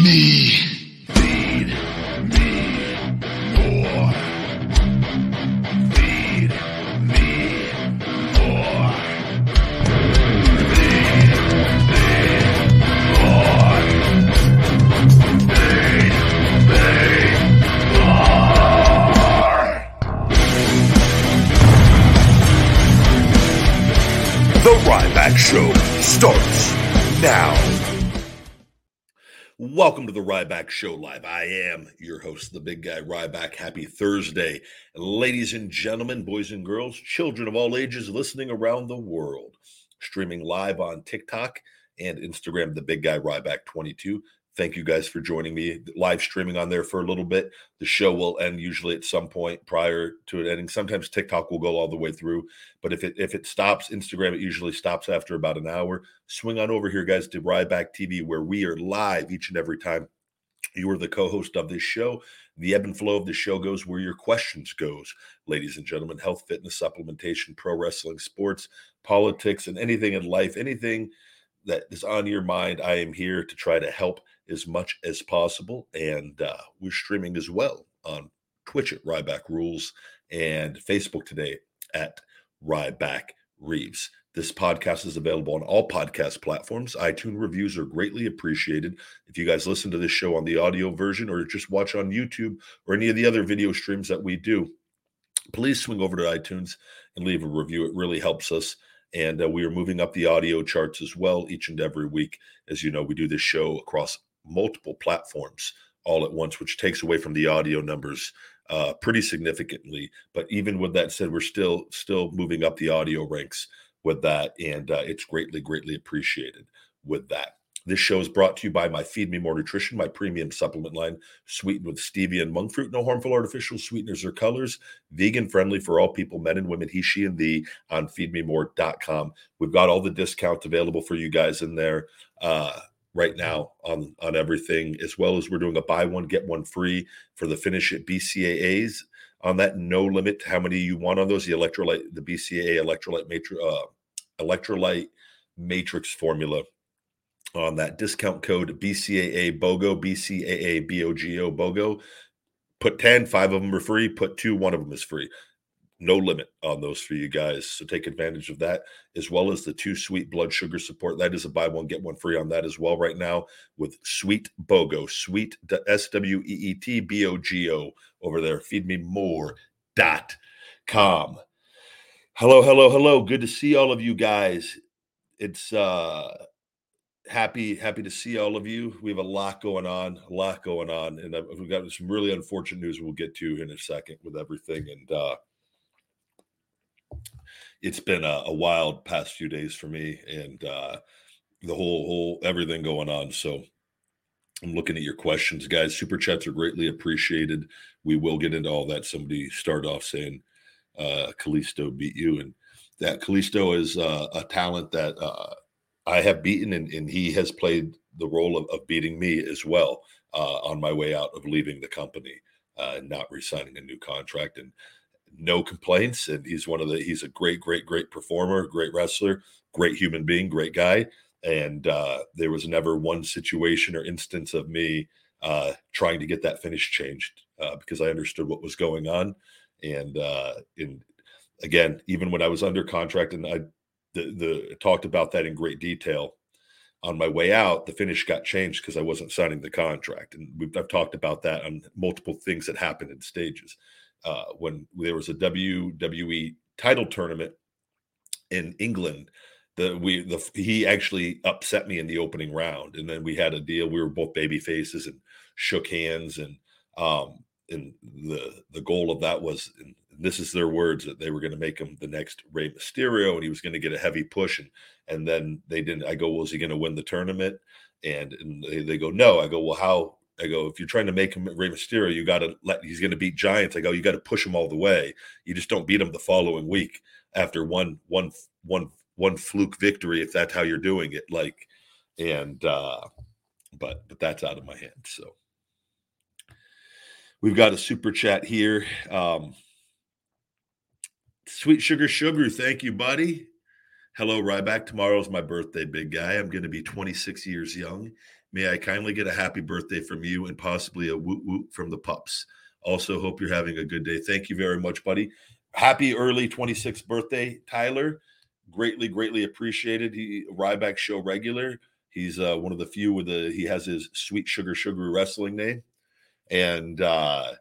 Me. The Ryback Show starts now. Welcome to the Ryback Show Live. I am your host, the big guy Ryback. Happy Thursday. Ladies and gentlemen, boys and girls, children of all ages listening around the world. Streaming live on TikTok and Instagram, the big guy Ryback 22. Thank you guys for joining me live streaming on there for a little bit. The show will end usually at some point prior to it ending. Sometimes TikTok will go all the way through, but if it if it stops, Instagram it usually stops after about an hour. Swing on over here, guys, to Ryback TV, where we are live each and every time. You are the co-host of this show. The ebb and flow of the show goes where your questions goes, ladies and gentlemen. Health, fitness, supplementation, pro wrestling, sports, politics, and anything in life, anything that is on your mind. I am here to try to help as much as possible. And uh, we're streaming as well on Twitch at Ryback Rules and Facebook today at Ryback Reeves. This podcast is available on all podcast platforms. iTunes reviews are greatly appreciated. If you guys listen to this show on the audio version or just watch on YouTube or any of the other video streams that we do, please swing over to iTunes and leave a review. It really helps us. And uh, we are moving up the audio charts as well each and every week. As you know, we do this show across multiple platforms all at once, which takes away from the audio numbers uh, pretty significantly. But even with that said, we're still still moving up the audio ranks with that, and uh, it's greatly greatly appreciated with that. This show is brought to you by my Feed Me More Nutrition, my premium supplement line, sweetened with stevia and monk fruit, no harmful artificial sweeteners or colors, vegan friendly for all people, men and women, he, she, and thee on feedmemore.com. We've got all the discounts available for you guys in there. Uh, right now on on everything as well as we're doing a buy one get one free for the Finish It bcaas on that no limit to how many you want on those the electrolyte the bcaa electrolyte matrix uh, electrolyte matrix formula. On that discount code bcaa bogo bcaa bogo bogo. Put 10 five of them are free put two one of them is free no limit on those for you guys. So take advantage of that, as well as the two sweet blood sugar support. That is a buy one, get one free on that as well right now with Sweet BOGO, Sweet S W E E T B O G O over there. Feed me more dot com. Hello, hello, hello. Good to see all of you guys. It's uh happy happy to see all of you we have a lot going on a lot going on and we've got some really unfortunate news we'll get to in a second with everything and uh it's been a, a, wild past few days for me and uh, the whole whole everything going on. So I'm looking at your questions, guys. Super chats are greatly appreciated. We will get into all that. Somebody started off saying uh, Kalisto beat you, and that Kalisto is uh, a talent that uh, I have beaten, and, and, he has played the role of, of beating me as well uh, on my way out of leaving the company uh, and not re-signing a new contract. And no complaints. And he's one of the, he's a great, great, great performer, great wrestler, great human being, great guy. And uh, there was never one situation or instance of me uh, trying to get that finish changed uh, because I understood what was going on. And uh, in, again, even when I was under contract and I the, the talked about that in great detail on my way out, the finish got changed because I wasn't signing the contract. And I've talked about that on multiple things that happened in stages uh, when there was a WWE title tournament in England. The we the he actually upset me in the opening round, and then we had a deal. We were both baby faces and shook hands, and um, and the the goal of that was this is their words that they were going to make him the next Rey Mysterio and he was going to get a heavy push and and then they didn't I go well is he going to win the tournament and, and they, they go no I go well how I go if you're trying to make him Rey Mysterio you got to let he's going to beat giants I go you got to push him all the way you just don't beat him the following week after one one one one fluke victory if that's how you're doing it like and uh but but that's out of my hands so We've got a super chat here. Um, Sweet Sugar Sugar, thank you, buddy. Hello, Ryback. Tomorrow's my birthday, big guy. I'm going to be 26 years young. May I kindly get a happy birthday from you and possibly a woot woot from the pups. Also, hope you're having a good day. Thank you very much, buddy. Happy early 26th birthday, Tyler. Greatly, greatly appreciated. He Ryback show regular. He's uh, one of the few with the he has his sweet sugar sugar wrestling name. And uh,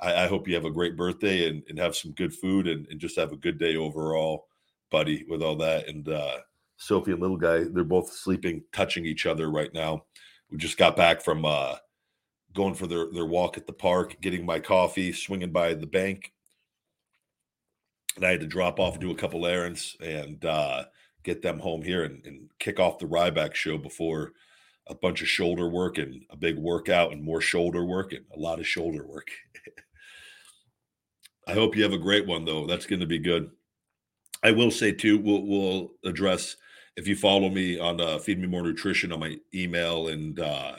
I, I, hope you have a great birthday and, and have some good food and, and, just have a good day overall, buddy, with all that. And uh, Sophie and little guy, they're both sleeping, touching each other right now. We just got back from uh, going for their, their walk at the park, getting my coffee, swinging by the bank. And I had to drop off and do a couple errands and uh, get them home here and, and kick off the Ryback show before – a bunch of shoulder work and a big workout and more shoulder work and a lot of shoulder work. I hope you have a great one though. That's going to be good. I will say too, we'll, we'll address if you follow me on uh, Feed Me More Nutrition on my email and uh,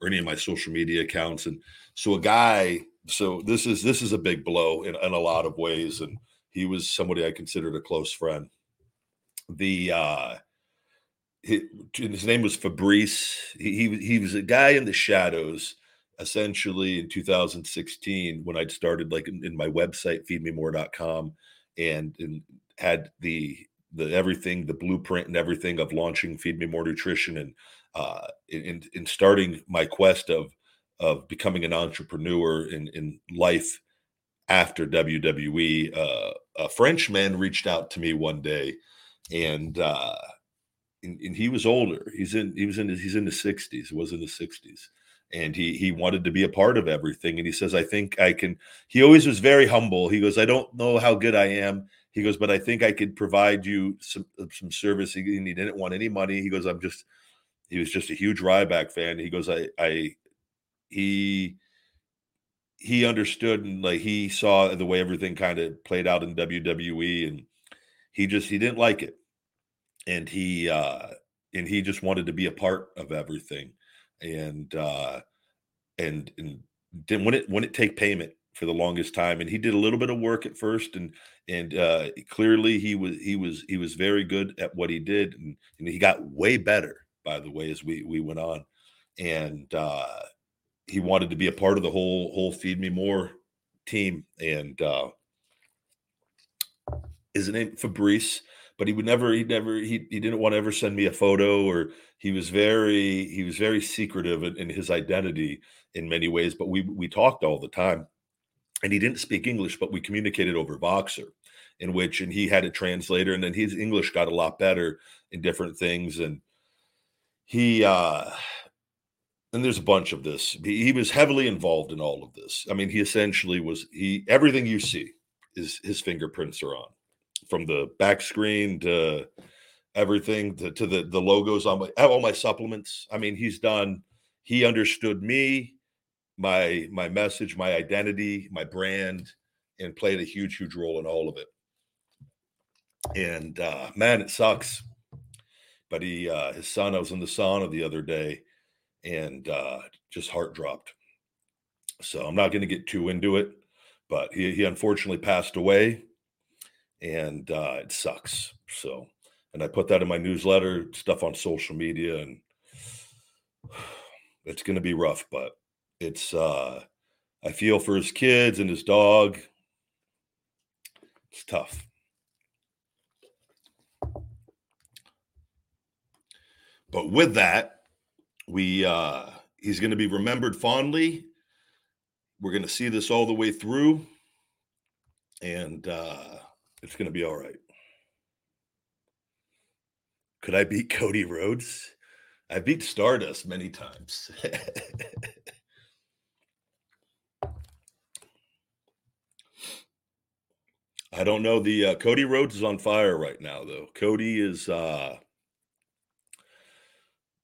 or any of my social media accounts. And so a guy, so this is this is a big blow in, in a lot of ways, and he was somebody I considered a close friend. The uh, his name was Fabrice. He, he, he was a guy in the shadows, essentially in 2016 when I'd started like in, in my website feedmemore.com and, and had the the everything, the blueprint and everything of launching Feed Me More Nutrition and uh, in, in starting my quest of of becoming an entrepreneur in in life after WWE. Uh, a Frenchman reached out to me one day and uh, and, and, he was older. He's in he was in he's in the 60s, was in the 60s. And he he wanted to be a part of everything. And he says, I think I can. He always was very humble. He goes, I don't know how good I am. He goes, but I think I could provide you some uh, some service. He, he didn't want any money. He goes, I'm just he was just a huge Ryback fan. He goes, I I he he understood and like he saw the way everything kind of played out in WWE and he just he didn't like it and he uh and he just wanted to be a part of everything and uh and and didn't when it take payment for the longest time and he did a little bit of work at first and and uh clearly he was he was he was very good at what he did and, and he got way better by the way as we we went on. And uh he wanted to be a part of the whole whole feed me more team and uh his name fabrice but he would never he never he, he didn't want to ever send me a photo or he was very he was very secretive in, in, his identity in many ways but we we talked all the time and he didn't speak english but we communicated over voxer in which and he had a translator and then his english got a lot better in different things and he uh and there's a bunch of this he, he was heavily involved in all of this i mean he essentially was he everything you see is his fingerprints are on from the back screen to everything to, to the the logos on my all my supplements. I mean, he's done. He understood me, my my message, my identity, my brand, and played a huge huge role in all of it. And uh, man, it sucks. But he uh, his son, I was in the sauna the other day, and uh, just heart dropped. So I'm not going to get too into it, but he he unfortunately passed away and uh, it sucks. So, and I put that in my newsletter, stuff on social media, and it's going to be rough, but it's, uh, I feel for his kids and his dog. It's tough. But with that, we, uh, he's going to be remembered fondly. We're going to see this all the way through. And, uh, it's going to be all right. Could I beat Cody Rhodes? I beat Stardust many times. I don't know. The uh, Cody Rhodes is on fire right now, though. Cody is. uh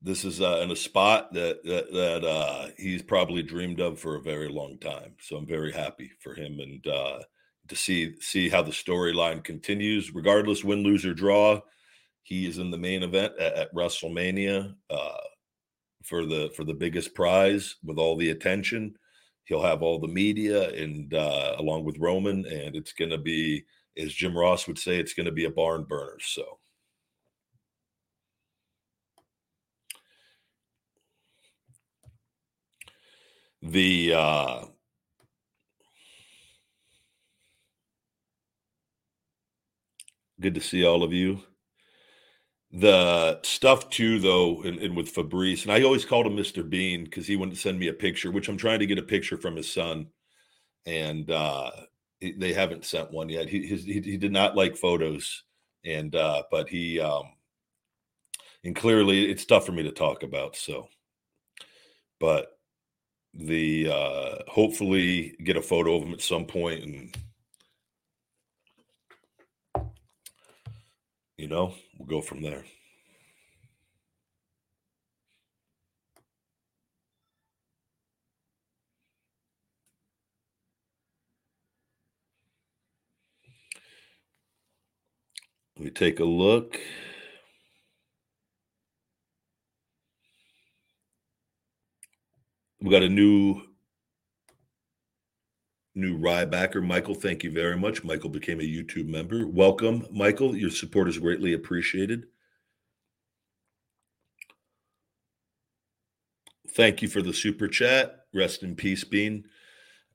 This is uh, in a spot that that, that uh, he's probably dreamed of for a very long time. So I'm very happy for him and uh, to see see how the storyline continues, regardless win, lose or draw. He is in the main event at, at WrestleMania uh, for the for the biggest prize with all the attention he'll have all the media and uh, along with Roman, and it's going to be, as Jim Ross would say, it's going to be a barn burner. So. The uh, good to see all of you. The stuff too, though, and, and, with Fabrice, and I always called him Mr. Bean because he wouldn't send me a picture, which I'm trying to get a picture from his son, and uh, they haven't sent one yet. He his, he, he did not like photos, and uh, but he um, and clearly it's tough for me to talk about. So, but the uh, hopefully get a photo of him at some point and you know, we'll go from there. Let me take a look. We got a new new Rybacker. Michael, thank you very much. Michael became a YouTube member. Welcome, Michael. Your support is greatly appreciated. Thank you for the super chat. Rest in peace, Bean.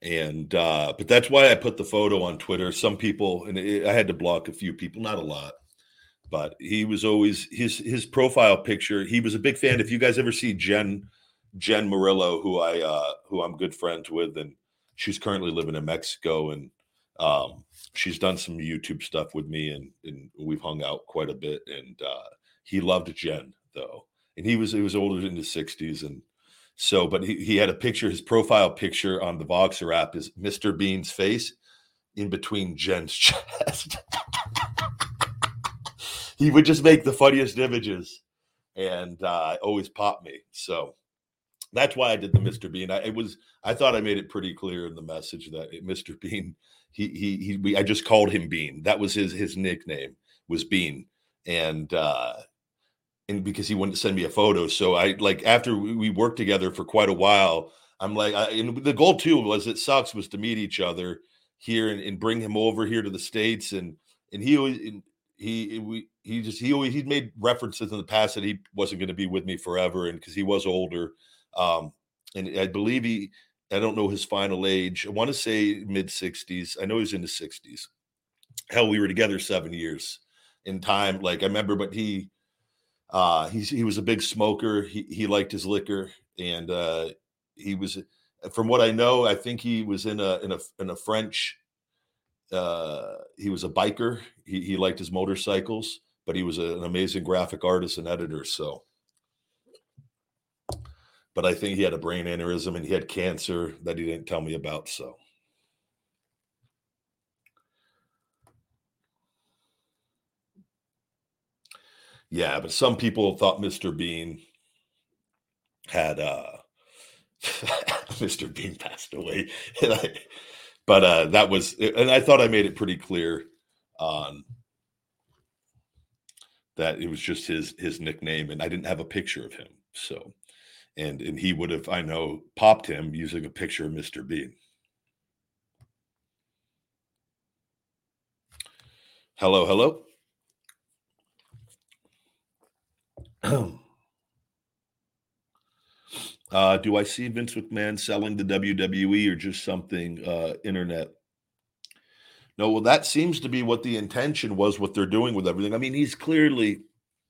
And uh, but that's why I put the photo on Twitter. Some people, and it, I had to block a few people, not a lot, but he was always his his profile picture. He was a big fan. If you guys ever see Jen Jen Murillo, who I uh, who I'm good friends with, and she's currently living in Mexico and um, she's done some YouTube stuff with me and, and we've hung out quite a bit. And uh, he loved Jen though, and he was he was older in his 60s and so, but he, he had a picture, his profile picture on the Voxer app is Mr. Bean's face in between Jen's chest. he would just make the funniest images and uh, always pop me. So that's why I did the Mr. Bean. I, it was I thought I made it pretty clear in the message that Mr. Bean, he he he. We, I just called him Bean. That was his his nickname was Bean, and uh, and because he wouldn't send me a photo, so I like after we worked together for quite a while. I'm like, I, and the goal too was it sucks was to meet each other here and, and bring him over here to the states, and and he always he we he just he always he made references in the past that he wasn't going to be with me forever, and because he was older um, and I believe he, I don't know his final age. I want to say mid 60s. I know he's in the 60s. Hell, we were together seven years in time. Like I remember, but he, uh, he's, he was a big smoker. He, he liked his liquor and, uh, he was, from what I know, I think he was in a, in a, in a French, uh, he was a biker. He, he liked his motorcycles, but he was a, an amazing graphic artist and editor. So, but I think he had a brain aneurysm and he had cancer that he didn't tell me about. So. Yeah, but some people thought Mr. Bean had uh Mr. Bean passed away. I, but uh that was and I thought I made it pretty clear on that it was just his his nickname and I didn't have a picture of him. So and and he would have I know popped him using a picture of Mr. Bean. Hello, hello. uh, do I see Vince McMahon selling the WWE or just something uh, internet? No, well, that seems to be what the intention was. What they're doing with everything. I mean, he's clearly,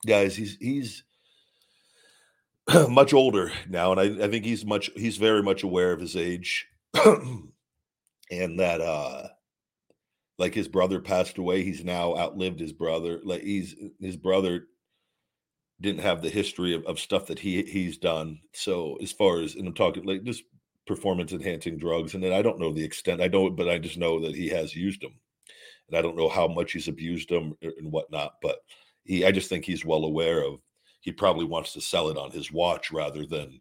guys. He's he's much older now, and I, I, think he's much he's very much aware of his age, and that uh like his brother passed away. He's now outlived his brother. Like he's his brother didn't have the history of, of stuff that he he's done. So as far as and I'm talking like just performance enhancing drugs, and then I don't know the extent. I don't, but I just know that he has used them. and I don't know how much he's abused them and whatnot, but he I just think he's well aware of he probably wants to sell it on his watch rather than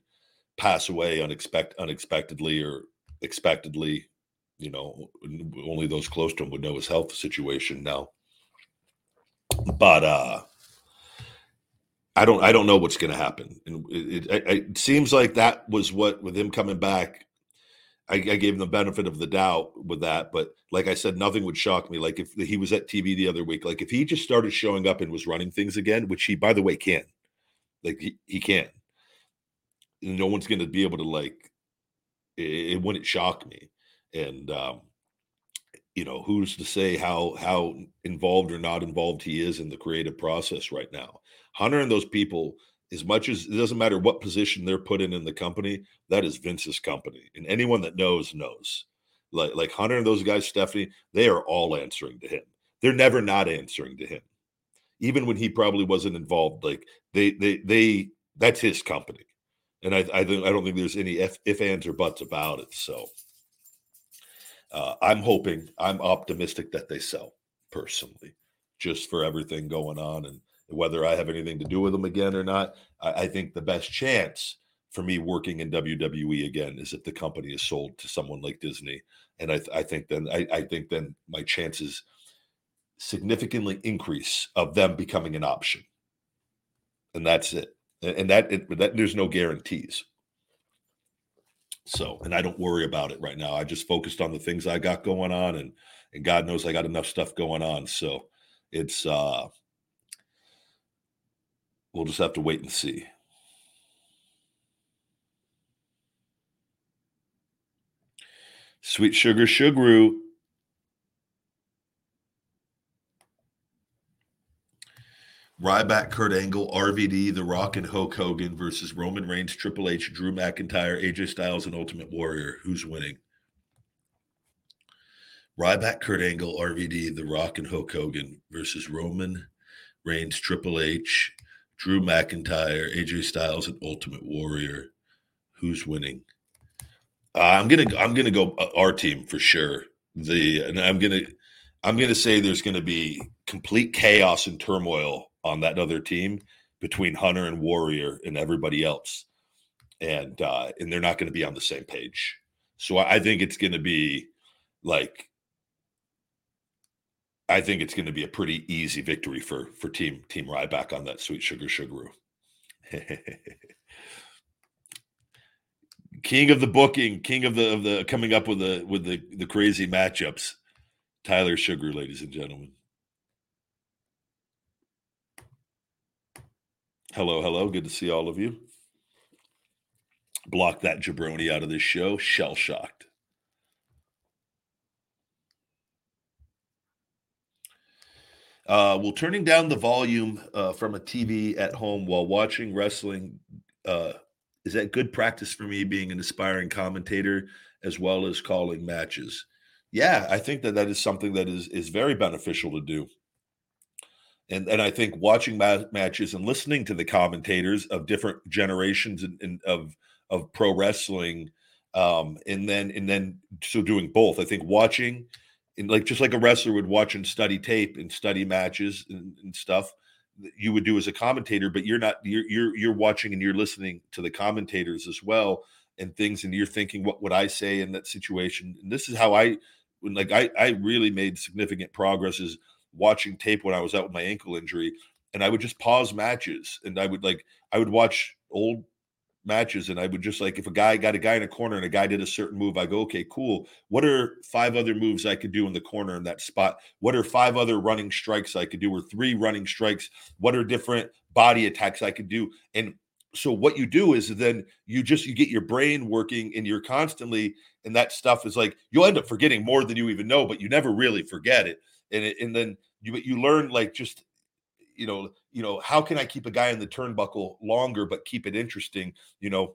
pass away unexpected unexpectedly or expectedly. You know, only those close to him would know his health situation now. But uh I don't I don't know what's going to happen, and it, it, it, seems like that was what with him coming back. I, I, gave him the benefit of the doubt with that, but like I said, nothing would shock me. Like if he was at TV the other week, like if he just started showing up and was running things again, which he, by the way, can, like he, he can. No one's going to be able to like. It, it wouldn't shock me, and um, you know who's to say how how involved or not involved he is in the creative process right now hunter and those people as much as it doesn't matter what position they're put in in the company that is vince's company and anyone that knows knows like like hunter and those guys stephanie they are all answering to him they're never not answering to him even when he probably wasn't involved like they they they that's his company and i i, think, I don't think there's any if, if ands or buts about it so uh, I'm hoping, I'm optimistic that they sell personally, just for everything going on and whether I have anything to do with them again or not. I, I think the best chance for me working in WWE again is if the company is sold to someone like Disney, and I, I think then I, I think then my chances significantly increase of them becoming an option, and that's it. And that, it, that there's no guarantees. So, and I don't worry about it right now. I just focused on the things I got going on and and God knows I got enough stuff going on. So, it's uh we'll just have to wait and see. Sweet Sugar Sugaru Ryback, Kurt Angle, RVD, The Rock, and Hulk Hogan versus Roman Reigns, Triple H, Drew McIntyre, AJ Styles, and Ultimate Warrior. Who's winning? Ryback, Kurt Angle, RVD, The Rock, and Hulk Hogan versus Roman Reigns, Triple H, Drew McIntyre, AJ Styles, and Ultimate Warrior. Who's winning? Uh, I'm gonna I'm gonna go uh, our team for sure. The and I'm gonna I'm gonna say there's gonna be complete chaos and turmoil on that other team between Hunter and Warrior and everybody else, and uh, and they're not going to be on the same page. So I think it's going to be like I think it's going to be a pretty easy victory for for team Team Ryback on that sweet sugar sugaroo. king of the booking, king of the of the coming up with the with the the crazy matchups. Tyler Sugar, ladies and gentlemen. Hello, hello. Good to see all of you. Block that jabroni out of this show. Shell shocked. Uh, well, turning down the volume uh, from a TV at home while watching wrestling uh, is that good practice for me being an aspiring commentator as well as calling matches? Yeah, I think that that is something that is is very beneficial to do and and I think watching ma- matches and listening to the commentators of different generations and, and of of pro wrestling, um, and then and then so doing both. I think watching, and like just like a wrestler would watch and study tape and study matches and, and stuff, you would do as a commentator. But you're not you're you're you're watching and you're listening to the commentators as well and things, and you're thinking, what would I say in that situation? And this is how I like I I really made significant progress is watching tape when I was out with my ankle injury, and I would just pause matches, and I would like I would watch old matches, and I would just like if a guy got a guy in a corner and a guy did a certain move, I go, okay, cool. What are five other moves I could do in the corner in that spot? What are five other running strikes I could do, or three running strikes? What are different body attacks I could do? And so what you do is then you just you get your brain working and you're constantly and that stuff is like you'll end up forgetting more than you even know but you never really forget it and it, and then you you learn like just you know you know how can I keep a guy in the turnbuckle longer but keep it interesting? You know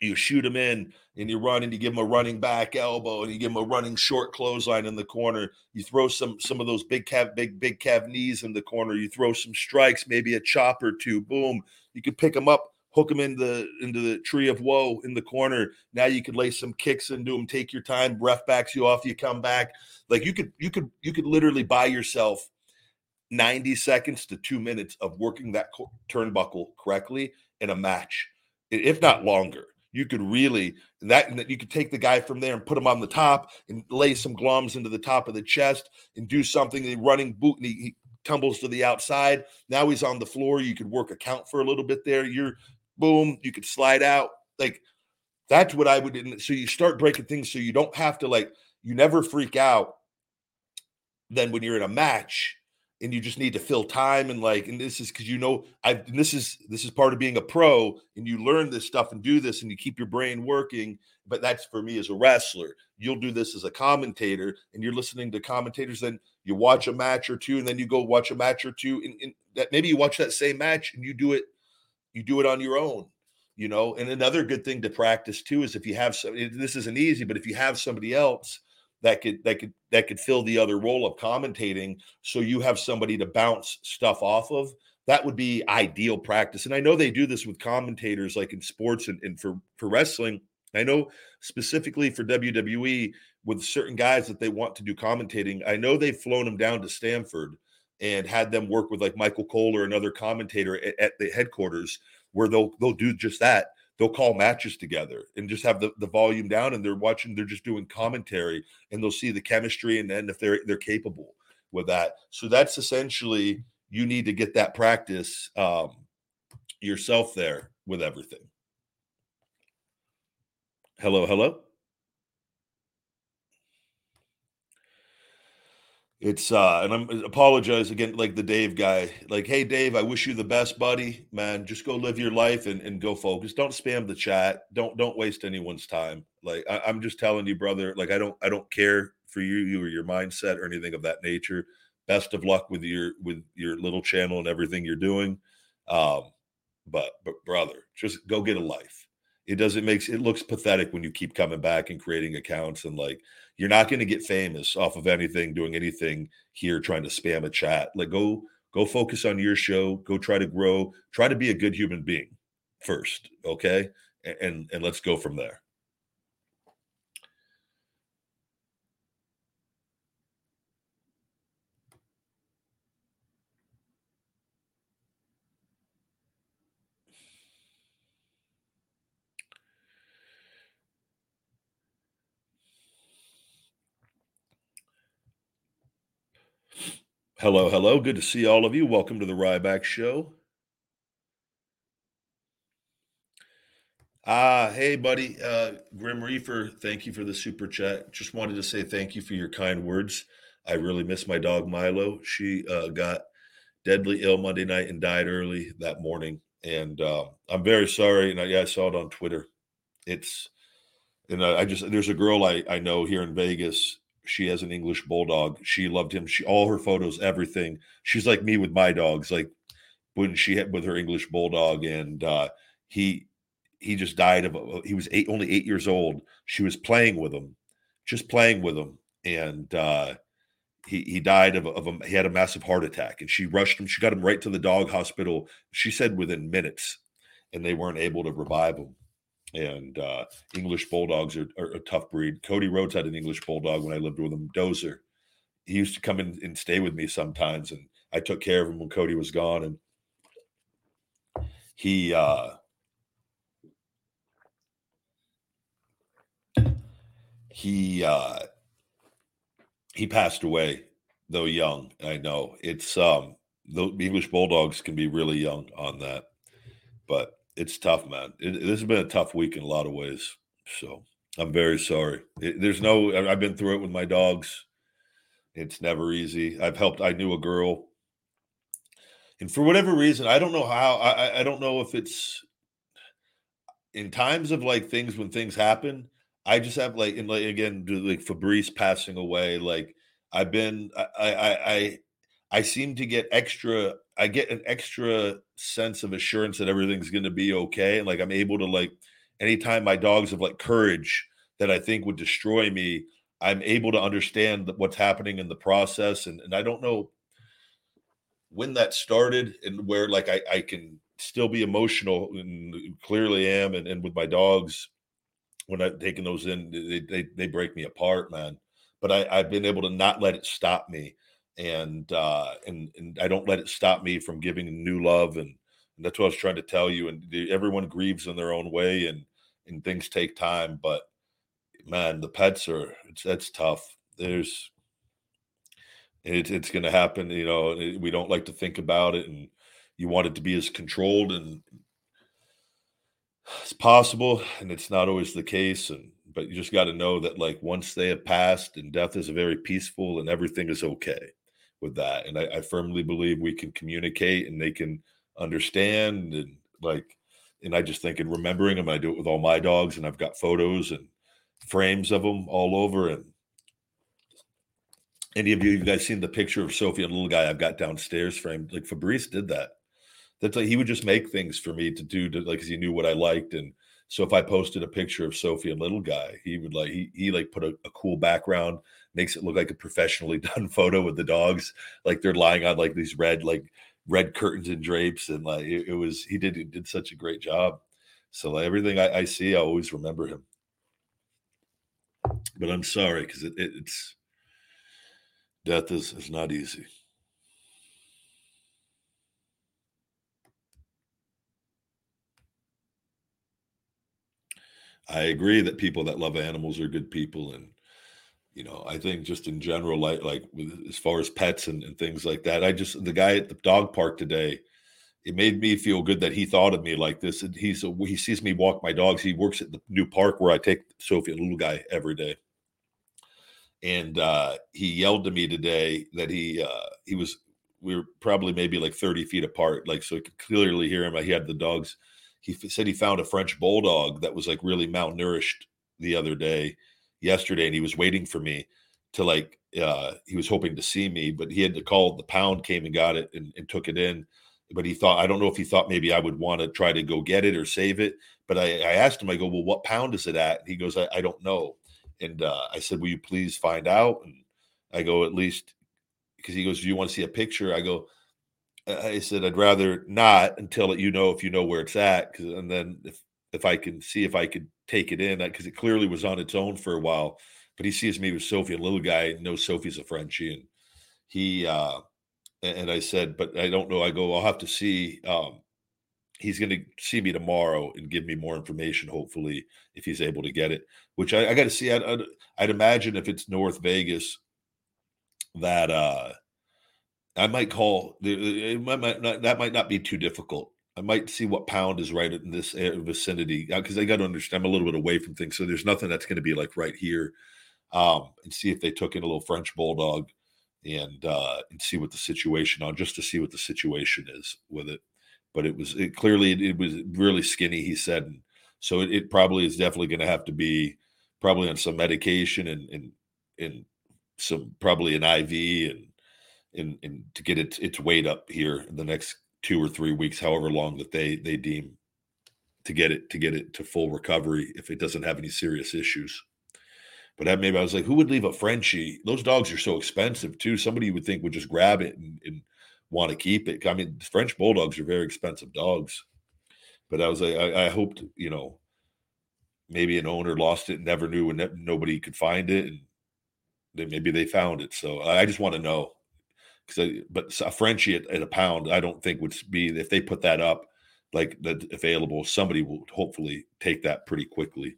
you shoot him in and you run and you give him a running back elbow and you give him a running short clothesline in the corner. You throw some some of those big calf big big calf knees in the corner. You throw some strikes maybe a chop or two boom. You can pick him up hook them in the into the tree of woe in the corner. Now you could lay some kicks into him, take your time, ref backs you off, you come back. Like you could you could you could literally buy yourself 90 seconds to two minutes of working that turnbuckle correctly in a match, if not longer. You could really that you could take the guy from there and put him on the top and lay some gloms into the top of the chest and do something. The running boot and he, he tumbles to the outside. Now he's on the floor. You could work a count for a little bit there. You're boom. You could slide out. Like that's what I would. So you start breaking things so you don't have to like you never freak out. Then when you're in a match and you just need to fill time and like and this is because you know i this is this is part of being a pro and you learn this stuff and do this and you keep your brain working but that's for me as a wrestler you'll do this as a commentator and you're listening to commentators then you watch a match or two and then you go watch a match or two and, and that maybe you watch that same match and you do it you do it on your own you know? And another good thing to practice too is if you have some this isn't easy but if you have somebody else that could that could that could fill the other role of commentating so you have somebody to bounce stuff off of that would be ideal practice. And i know they do this with commentators like in sports and, and for for wrestling. I know specifically for wwe with certain guys that they want to do commentating i know they've flown them down to Stamford and had them work with like michael cole or another commentator at, at the headquarters where they'll they'll do just that. They'll call matches together and just have the, the volume down and they're watching they're just doing commentary and they'll see the chemistry and then if they're they're capable with that. So that's essentially you need to get that practice um, yourself there with everything. Hello hello It's uh and I'm apologize again, like the Dave guy. Like, hey Dave, I wish you the best, buddy. Man, just go live your life and, and go focus. Don't spam the chat. Don't don't waste anyone's time. Like I, I'm just telling you, brother, like I don't I don't care for you, you or your mindset or anything of that nature. Best of luck with your with your little channel and everything you're doing. Um, but but brother, just go get a life. It doesn't make it looks pathetic when you keep coming back and creating accounts and like you're not going to get famous off of anything, doing anything here, trying to spam a chat. Like go go focus on your show. Go try to grow. Try to be a good human being first, okay? And and, and let's go from there. Hello, hello. Good to see all of you. Welcome to the Ryback Show. Ah, hey, buddy. Uh, Grim Reefer, thank you for the super chat. Just wanted to say thank you for your kind words. I really miss my dog Milo. She uh, got deadly ill Monday night and died early that morning. And uh, I'm very sorry. And I, yeah, I saw it on Twitter. It's, and I, I just, there's a girl I, I know here in Vegas she has an English bulldog. She loved him. She all her photos, everything. She's like me with my dogs. Like when she had with her English bulldog, and uh, he he just died of. He was eight, only eight years old. She was playing with him, just playing with him, and uh, he he died of, of a, he had a massive heart attack. And she rushed him. She got him right to the dog hospital. She said within minutes, and they weren't able to revive him and uh, English bulldogs are, are, a tough breed. Cody Rhodes had an English bulldog when I lived with him, Dozer. He used to come in and stay with me sometimes, and I took care of him when Cody was gone. And he uh, he uh, he passed away though young. I know it's um the English bulldogs can be really young on that, but it's tough, man. It, this has been a tough week in a lot of ways. So I'm very sorry. It, there's no, I've been through it with my dogs. It's never easy. I've helped, I knew a girl. And for whatever reason, I don't know how, I, I don't know if it's in times of like things when things happen. I just have like, and like again, like Fabrice passing away, like I've been, I, I, I, I seem to get extra I get an extra sense of assurance that everything's going to be okay. And like I'm able to like anytime my dogs have like courage that I think would destroy me, I'm able to understand what's happening in the process. And, and I don't know when that started and where like I, I can still be emotional and clearly am and, and with my dogs when I've taken those in, they, they, they break me apart, man. But I, I've been able to not let it stop me. And, uh, and, and I don't let it stop me from giving new love. And, and that's what I was trying to tell you. And everyone grieves in their own way and, and things take time, but man, the pets are, it's, that's tough. There's, it, it's going to happen. You know, we don't like to think about it and you want it to be as controlled and it's possible and it's not always the case and but you just got to know that like once they have passed and death is very peaceful and everything is okay with that and I, I firmly believe we can communicate and they can understand and like and i just think in remembering them i do it with all my dogs and i've got photos and frames of them all over and any of you, you guys seen the picture of sophie and little guy i've got downstairs framed like fabrice did that that's like he would just make things for me to do to like because he knew what I liked. And so if I posted a picture of Sophie and little guy, he would like he he like put a, a cool background, makes it look like a professionally done photo with the dogs, like they're lying on like these red like red curtains and drapes, and like it, it was he did he did such a great job. So like, everything I, I, see, I always remember him. But I'm sorry because it, it, it's death is is not easy. I agree that people that love animals are good people, and you know, I think just in general, like like with, as far as pets and, and things like that, I just the guy at the dog park today, it made me feel good that he thought of me like this. And he's a, he sees me walk my dogs. He works at the new park where I take Sophie and little guy every day, and uh, he yelled to me today that he uh, he was we were probably maybe like thirty feet apart, like so I could clearly hear him. He had the dogs he said he found a French bulldog that was like really malnourished the other day, yesterday, and he was waiting for me to like. Uh, he was hoping to see me, but he had to call. The pound came and got it and, and took it in. But he thought I don't know if he thought maybe I would want to try to go get it or save it. But I, I asked him. I go, well, what pound is it at? And he goes, I, I don't know. And uh, I said, will you please find out? And I go, at least because he goes, do you want to see a picture? I go, I said I'd rather not until you know if you know where it's at, cause, and then if if I can see if I could take it in, because it clearly was on its own for a while. But he sees me with Sophie, a little guy, knows Sophie's a Frenchie, and he uh, and I said, but I don't know. I go, I'll have to see. Um, he's going to see me tomorrow and give me more information, hopefully, if he's able to get it. Which I, I got to see. I'd, I'd, I'd imagine if it's North Vegas, that uh I might call. Might not, that might not be too difficult. I might see what pound is right in this vicinity because I got to understand. I'm a little bit away from things, so there's nothing that's going to be like right here. Um, and see if they took in a little French bulldog and uh, and see what the situation on just to see what the situation is with it. But it was it clearly it, it was really skinny. He said, and so it, it probably is definitely going to have to be probably on some medication and and and some probably an IV and and, and to get its its weight up here in the next two or three weeks, however long that they they deem to get it to get it to full recovery if it doesn't have any serious issues. But that maybe I was like, who would leave a Frenchie? Those dogs are so expensive too. Somebody you would think would just grab it and, and want to keep it. I mean, French bulldogs are very expensive dogs. But I was like, I, I hoped, you know, maybe an owner lost it and never knew and nobody could find it. And then maybe they found it. So I just want to know because but a Frenchie at, at, a pound, I don't think would be if they put that up like that available. Somebody will hopefully take that pretty quickly.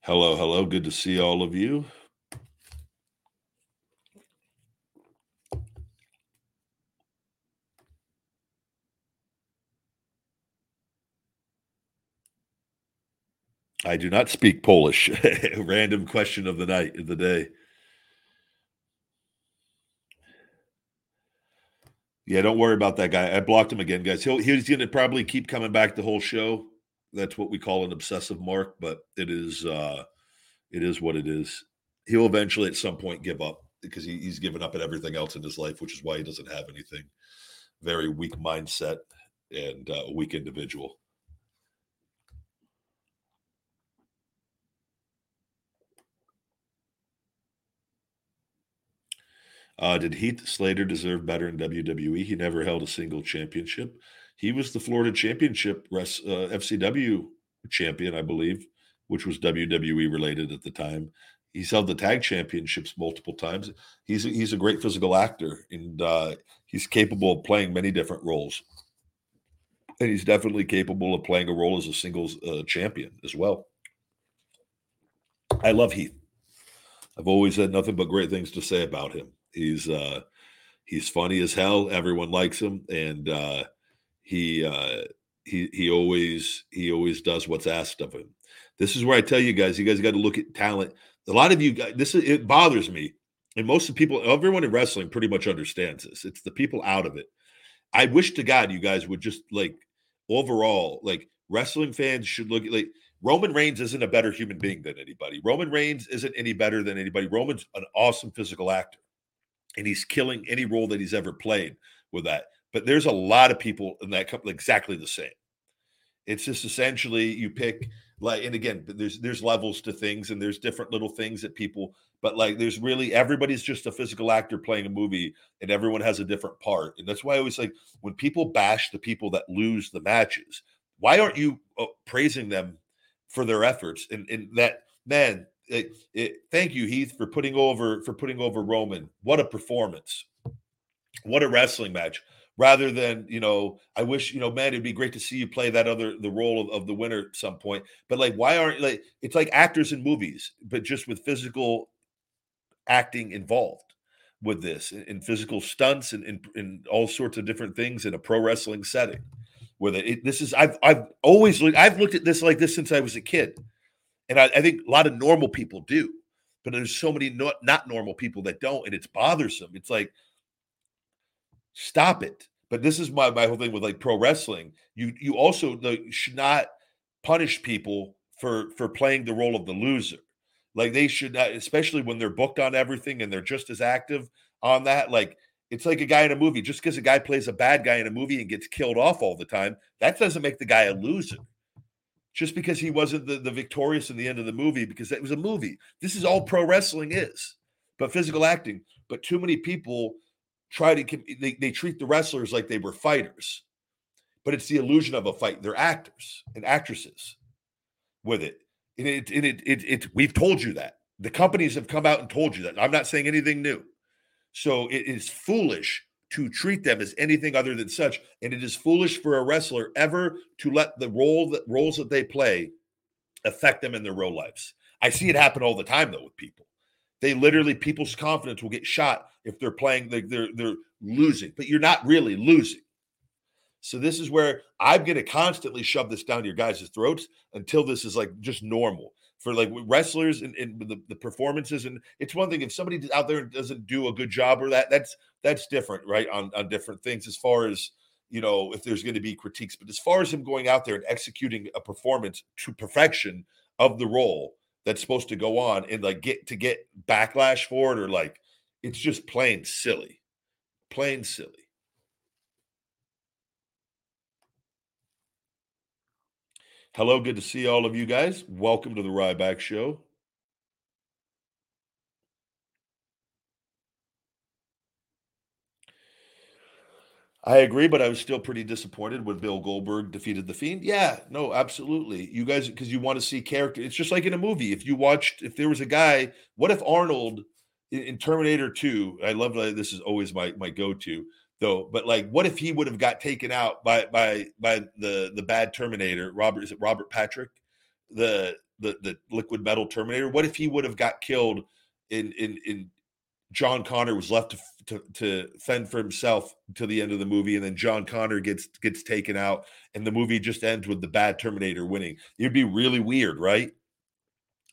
Hello, hello. Good to see all of you. I do not speak Polish. Random question of the night, of the day. Yeah, don't worry about that guy. I blocked him again, guys. He'll, he's going to probably keep coming back the whole show. That's what we call an obsessive mark, but it is uh it is what it is. He'll eventually at some point give up because he, he's given up at everything else in his life, which is why he doesn't have anything. Very weak mindset and uh, weak individual. Uh, did Heath Slater deserve better in WWE? He never held a single championship. He was the Florida Championship res, uh, FCW champion, I believe, which was WWE related at the time. He's held the tag championships multiple times. He's a, he's a great physical actor, and uh, he's capable of playing many different roles. And he's definitely capable of playing a role as a singles uh, champion as well. I love Heath. I've always had nothing but great things to say about him. He's uh, he's funny as hell. Everyone likes him, and uh, he uh, he he always he always does what's asked of him. This is where I tell you guys, you guys got to look at talent. A lot of you guys, this is it bothers me, and most of the people, everyone in wrestling, pretty much understands this. It's the people out of it. I wish to God you guys would just like overall, like wrestling fans should look at like Roman Reigns isn't a better human being than anybody. Roman Reigns isn't any better than anybody. Roman's an awesome physical actor, and he's killing any role that he's ever played with that. But there's a lot of people in that couple exactly the same. It's just essentially you pick like, and again, there's there's levels to things, and there's different little things that people. But like, there's really everybody's just a physical actor playing a movie, and everyone has a different part. And that's why I always like when people bash the people that lose the matches. Why aren't you uh, praising them for their efforts and, and that man it, it, thank you heath for putting over for putting over roman what a performance what a wrestling match rather than you know i wish you know man it'd be great to see you play that other the role of, of the winner at some point but like why aren't like it's like actors in movies but just with physical acting involved with this in physical stunts and in all sorts of different things in a pro wrestling setting with it. it. This is I've I've always looked I've looked at this like this since I was a kid, and I, I think a lot of normal people do, but there's so many not not normal people that don't, and it's bothersome. It's like stop it. But this is my my whole thing with like pro wrestling. You you also the, should not punish people for for playing the role of the loser. Like they should not, especially when they're booked on everything and they're just as active on that. Like it's like a guy in a movie. Just because a guy plays a bad guy in a movie and gets killed off all the time, that doesn't make the guy a loser. Just because he wasn't the, the victorious in the end of the movie, because that was a movie. This is all mm-hmm. pro wrestling is, but physical acting. But too many people try to they, they treat the wrestlers like they were fighters, but it's the illusion of a fight. They're actors and actresses with it. And it, and it, it, it, we've told you that. The companies have come out and told you that. I'm not saying anything new. So it is foolish to treat them as anything other than such, and it is foolish for a wrestler ever to let the role that roles that they play affect them in their real lives. I see it happen all the time though with people. They literally people's confidence will get shot if they're playing they're they're, they're losing, but you're not really losing. So this is where I'm going to constantly shove this down your guys' throats until this is like just normal for like wrestlers and, and the, the, performances. And it's one thing if somebody out there doesn't do a good job or that that's that's different, right? On on different things as far as you know if there's going to be critiques. But as far as him going out there and executing a performance to perfection of the role that's supposed to go on and like get to get backlash for it or like it's just plain silly, plain silly. Hello, good to see all of you guys. Welcome to the Ryback Show. I agree, but I was still pretty disappointed when Bill Goldberg defeated the Fiend. Yeah, no, absolutely. You guys, because you want to see character. It's just like in a movie. If you watched, if there was a guy, what if Arnold in, in Terminator Two? I love that. This is always my my go to though. But like, what if he would have got taken out by by by the the bad Terminator? Robert is it Robert Patrick, the the the liquid metal Terminator? What if he would have got killed in in in John Connor was left to, to, to fend for himself to the end of the movie, and then John Connor gets gets taken out, and the movie just ends with the bad Terminator winning. It'd be really weird, right?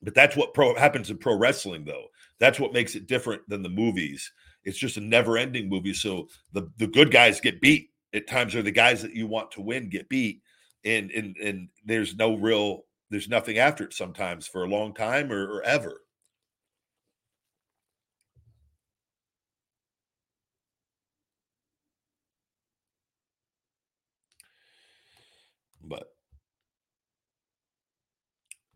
But that's what pro happens in pro wrestling, though. That's what makes it different than the movies it's just a never ending movie. So the, the good guys get beat at times, or the guys that you want to win get beat. And, and, and there's no real, there's nothing after it sometimes for a long time or, or ever. But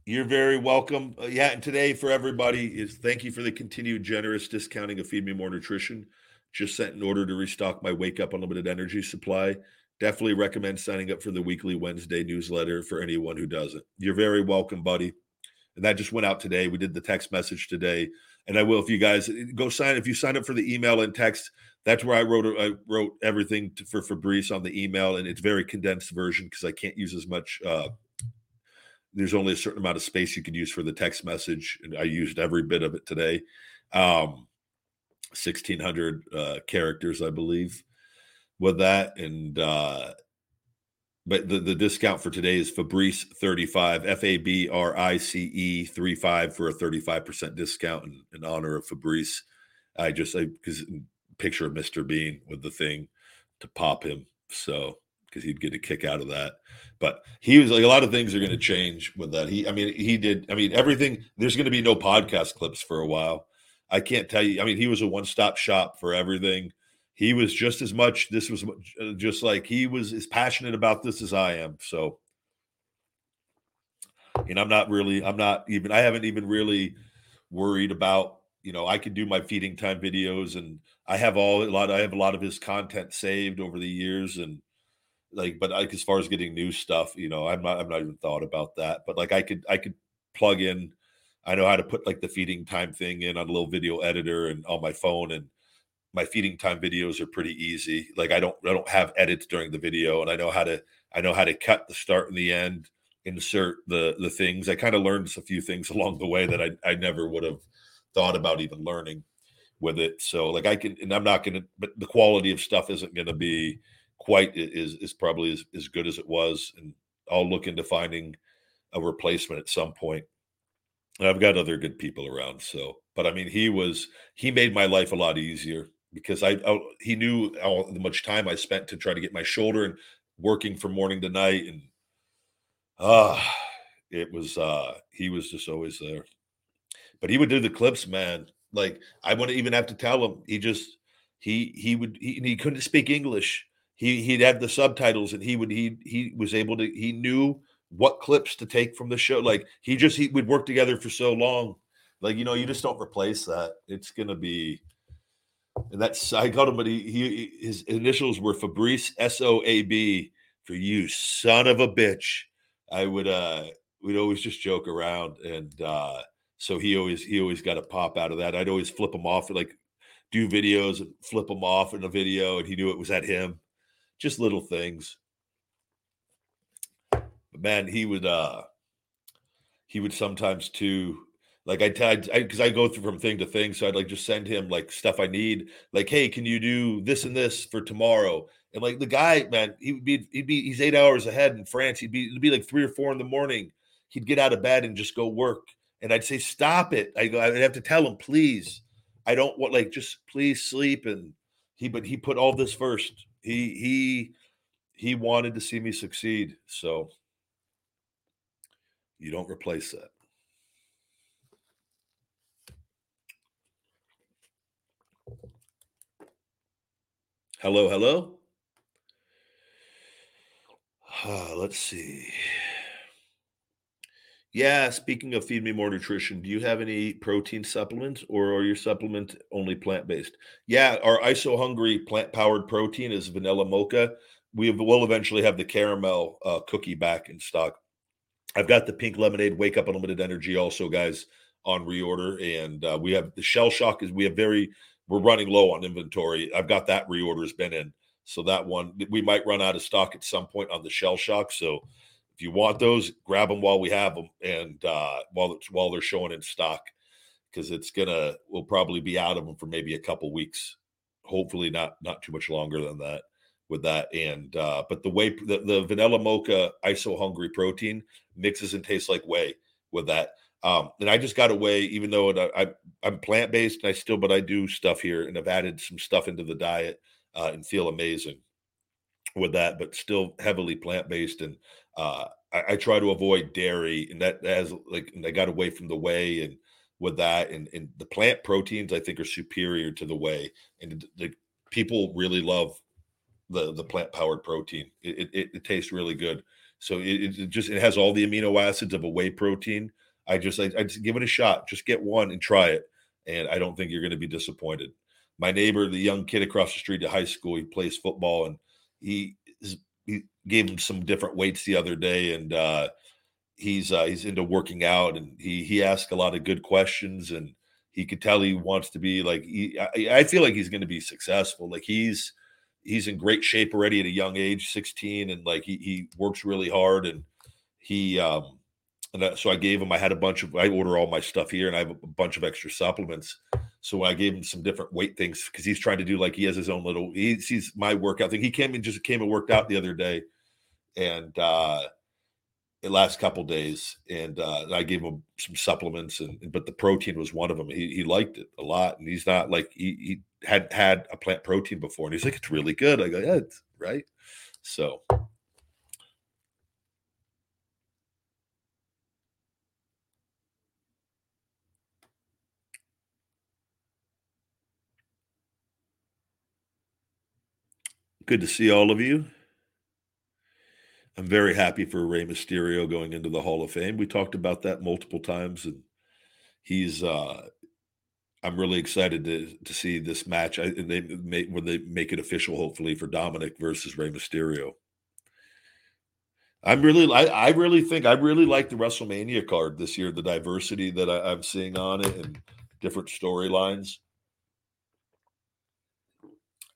You're very welcome. Uh, yeah, and today for everybody is thank you for the continued generous discounting of Feed Me More Nutrition. Just sent an order to restock my Wake Up Unlimited Energy supply. Definitely recommend signing up for the weekly Wednesday newsletter for anyone who doesn't. You're very welcome, buddy. And that just went out today. We did the text message today, and I will if you guys go sign. If you sign up for the email and text, that's where I wrote I wrote everything to, for Fabrice on the email, and it's very condensed version because I can't use as much uh, there's only a certain amount of space you can use for the text message, and I used every bit of it today. Um, 1600 uh, characters, I believe, with that. And uh, but the, the discount for today is Fabrice 35, F A B R I C E 35 for a 35% discount in, in honor of Fabrice. I just, I because picture of Mr. Bean with the thing to pop him. So because he'd get a kick out of that. But he was like a lot of things are going to change with that. He, I mean, he did. I mean, everything. There's going to be no podcast clips for a while. I can't tell you. I mean, he was a one stop shop for everything. He was just as much. This was uh, just like he was as passionate about this as I am. So, and I'm not really. I'm not even. I haven't even really worried about. You know, I can do my feeding time videos, and I have all a lot. I have a lot of his content saved over the years, and like but like as far as getting new stuff you know i'm not i'm not even thought about that but like i could i could plug in i know how to put like the feeding time thing in on a little video editor and on my phone and my feeding time videos are pretty easy like i don't i don't have edits during the video and i know how to i know how to cut the start and the end insert the the things i kind of learned a few things along the way that i, I never would have thought about even learning with it so like i can and i'm not gonna but the quality of stuff isn't gonna be quite is is probably as, as good as it was, and I'll look into finding a replacement at some point. And I've got other good people around, so but I mean, he was he made my life a lot easier because I, I he knew how much time I spent to try to get my shoulder and working from morning to night, and ah, uh, it was uh he was just always there. But he would do the clips, man. Like I wouldn't even have to tell him. He just he he would he, he couldn't speak English he he'd have the subtitles and he would he he was able to he knew what clips to take from the show. Like he just he would work together for so long. Like you know you just don't replace that. It's gonna be and that's i called him but he, he his initials were fabrice s-o-a-b for you son of a bitch. I would uh we'd always just joke around and uh so he always he always got a pop out of that. I'd always flip him off like do videos and flip him off in a video and he knew it was at him just little things. But man, he would uh he would sometimes too like I tell because I, I, go through from thing to thing, so I'd like just send him like stuff I need. Like, hey, can you do this and this for tomorrow? And like the guy, man, he would be he'd be he's eight hours ahead in France. He'd be it'd be like three or four in the morning. He'd get out of bed and just go work. And I'd say, stop it. I go, I'd have to tell him, please. I don't want like just please sleep. And he but he put all this first he he he wanted to see me succeed so you don't replace that. Hello hello? Uh, let's see yeah, speaking of feed me more nutrition, do you have any protein supplements or are your supplement only plant based? Yeah, our ISO hungry plant powered protein is vanilla mocha. We will eventually have the caramel uh, cookie back in stock. I've got the pink lemonade wake up unlimited energy also, guys, on reorder. And uh, we have the shell shock is we have very we're running low on inventory. I've got that reorder has been in. So that one we might run out of stock at some point on the shell shock. So if you want those, grab them while we have them, and uh, while while they're showing in stock, because it's gonna we'll probably be out of them for maybe a couple weeks. Hopefully, not not too much longer than that with that. And uh, but the way the, the vanilla mocha iso hungry protein mixes and tastes like whey with that. Um, and I just got away, even though it, I, I'm plant based and I still, but I do stuff here and I've added some stuff into the diet uh, and feel amazing with that, but still heavily plant based. And uh, I, I, try to avoid dairy, and that has like and I got away from the whey and with that, and and the plant proteins I think are superior to the whey, and the, the people really love the the plant powered protein. It, it, it tastes really good, So it, it just it has all the amino acids of a whey protein. I just I, I just give it a shot. Just get one and try it, and I don't think you're going to be disappointed. My neighbor, the young kid across the street at high school, he plays football, and he is, he gave him some different weights the other day, and uh, he's uh, he's into working out, and he he asked a lot of good questions, and he could tell he wants to be like he, I, I feel like he's going to be successful. Like he's he's in great shape already at a young age, 16, and like he he works really hard and he um and so I gave him I had a bunch of I order all my stuff here and I have a bunch of extra supplements. So I gave him some different weight things because he's trying to do like he has his own little he sees my workout thing. He came and just came and worked out the other day and uh the last couple days and uh I gave him some supplements and but the protein was one of them. He he liked it a lot and he's not like he, he had had a plant protein before, and he's like, "It's really good." I go, "Yeah, it's right." So. Good to see all of you. I'm very happy for Rey Mysterio going into the Hall of Fame. We talked about that multiple times, and he's uh, I'm really excited to to see this match. I, they when they make it official, hopefully for Dominic versus Rey Mysterio. I'm really, I, I really think I really like the WrestleMania card this year. The diversity that I, I'm seeing on it and different storylines.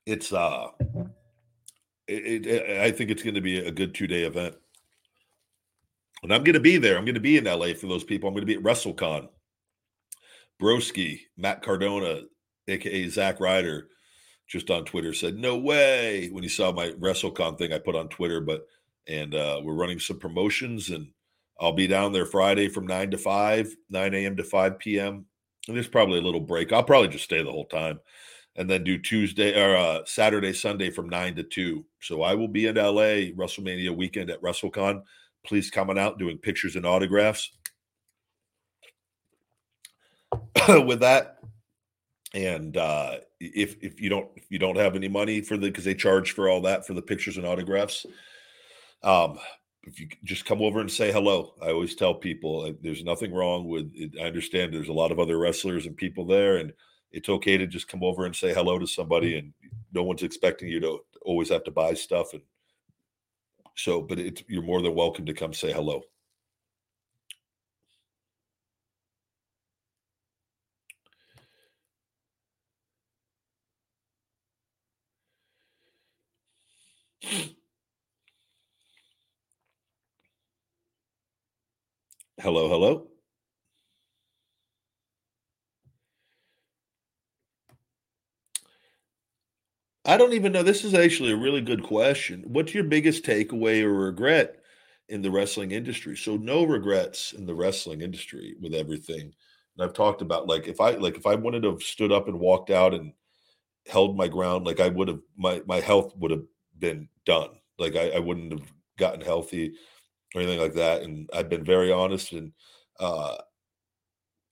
It's uh, it, it, I think it's going to be a good two day event, and I'm going to be there. I'm going to be in LA for those people. I'm going to be at WrestleCon. Broski, Matt Cardona, aka Zack Ryder, just on Twitter said, "No way!" When he saw my WrestleCon thing I put on Twitter, but and uh, we're running some promotions, and I'll be down there Friday from nine to five, nine a.m. to five p.m. And there's probably a little break. I'll probably just stay the whole time, and then do Tuesday or uh, Saturday, Sunday from nine to two. So I will be in LA WrestleMania weekend at WrestleCon. Please coming out doing pictures and autographs. with that. And uh, if if you don't if you don't have any money for the because they charge for all that for the pictures and autographs, um, if you just come over and say hello, I always tell people there's nothing wrong with it. I understand there's a lot of other wrestlers and people there, and it's okay to just come over and say hello to somebody, mm-hmm. and no one's expecting you to always have to buy stuff. And so, but it's you're more than welcome to come say hello. Hello, hello. I don't even know. This is actually a really good question. What's your biggest takeaway or regret in the wrestling industry? So no regrets in the wrestling industry with everything. And I've talked about like if I like if I wanted to have stood up and walked out and held my ground, like I would have my my health would have been done. Like I, I wouldn't have gotten healthy or anything like that. And I've been very honest and uh,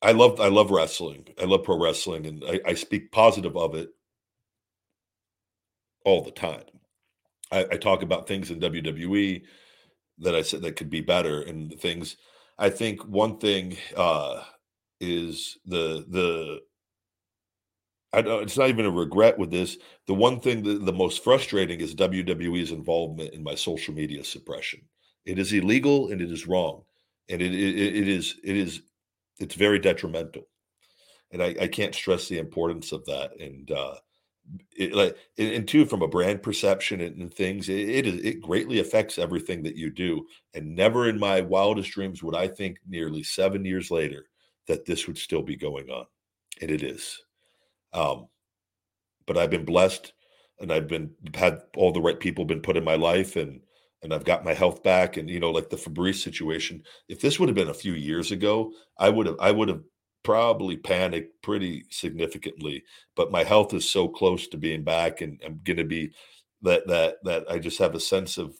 I love I love wrestling. I love pro wrestling, and I, I speak positive of it all the time. I, I, talk about things in WWE that I said that could be better, and things. I think one thing uh, is the the. I don't, it's not even a regret with this. The one thing that the most frustrating is WWE's involvement in my social media suppression. It is illegal and it is wrong, and it it, it is it is it's very detrimental, and I, I can't stress the importance of that. And uh, it, like and, two from a brand perception and, things, it, it greatly affects everything that you do. And never in my wildest dreams would I think nearly seven years later that this would still be going on, and it is. Um, but I've been blessed, and I've been had all the right people been put in my life, and and I've got my health back. And you know, like the Fabrice situation, if this would have been a few years ago, I would have I would have probably panicked pretty significantly. But my health is so close to being back, and I'm going to be that that that I just have a sense of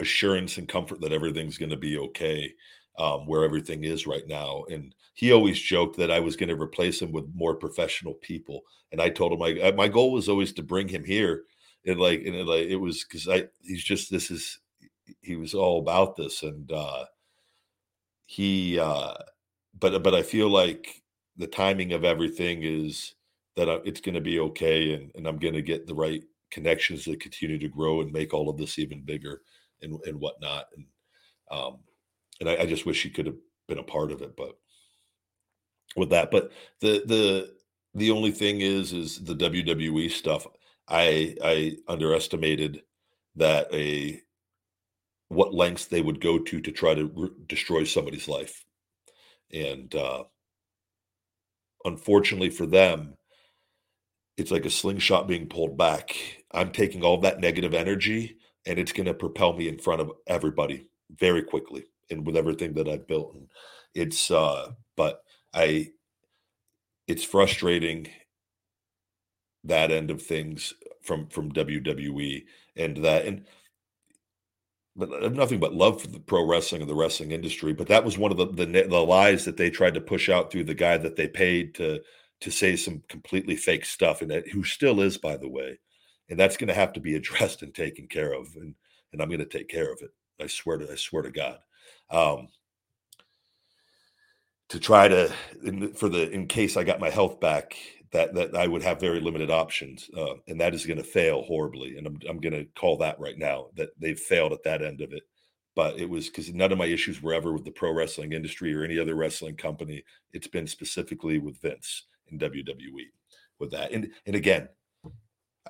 assurance and comfort that everything's going to be okay um, where everything is right now. And he always joked that I was going to replace him with more professional people. And I told him my my goal was always to bring him here and like and it, like it was because I he's just this is he was all about this, and uh, he. Uh, but but I feel like the timing of everything is that it's going to be okay, and and I'm going to get the right connections that continue to grow and make all of this even bigger and and whatnot. And um, and I, I just wish he could have been a part of it, but with that, but the the the only thing is is the WWE stuff. I I underestimated that a what lengths they would go to to try to re- destroy somebody's life, and uh, unfortunately for them, it's like a slingshot being pulled back. I'm taking all that negative energy, and it's going to propel me in front of everybody very quickly, and with everything that I've built. And it's uh, but I it's frustrating that end of things from from WWE and that and but have nothing but love for the pro wrestling and the wrestling industry. But that was one of the, the the lies that they tried to push out through the guy that they paid to to say some completely fake stuff, and that, who still is, by the way. And that's going to have to be addressed and taken care of, and and I'm going to take care of it. I swear to I swear to God. Um, to try to in, for the in case I got my health back that that I would have very limited options uh, and that is going to fail horribly and I'm I'm going to call that right now that they've failed at that end of it but it was because none of my issues were ever with the pro wrestling industry or any other wrestling company it's been specifically with Vince in WWE with that and and again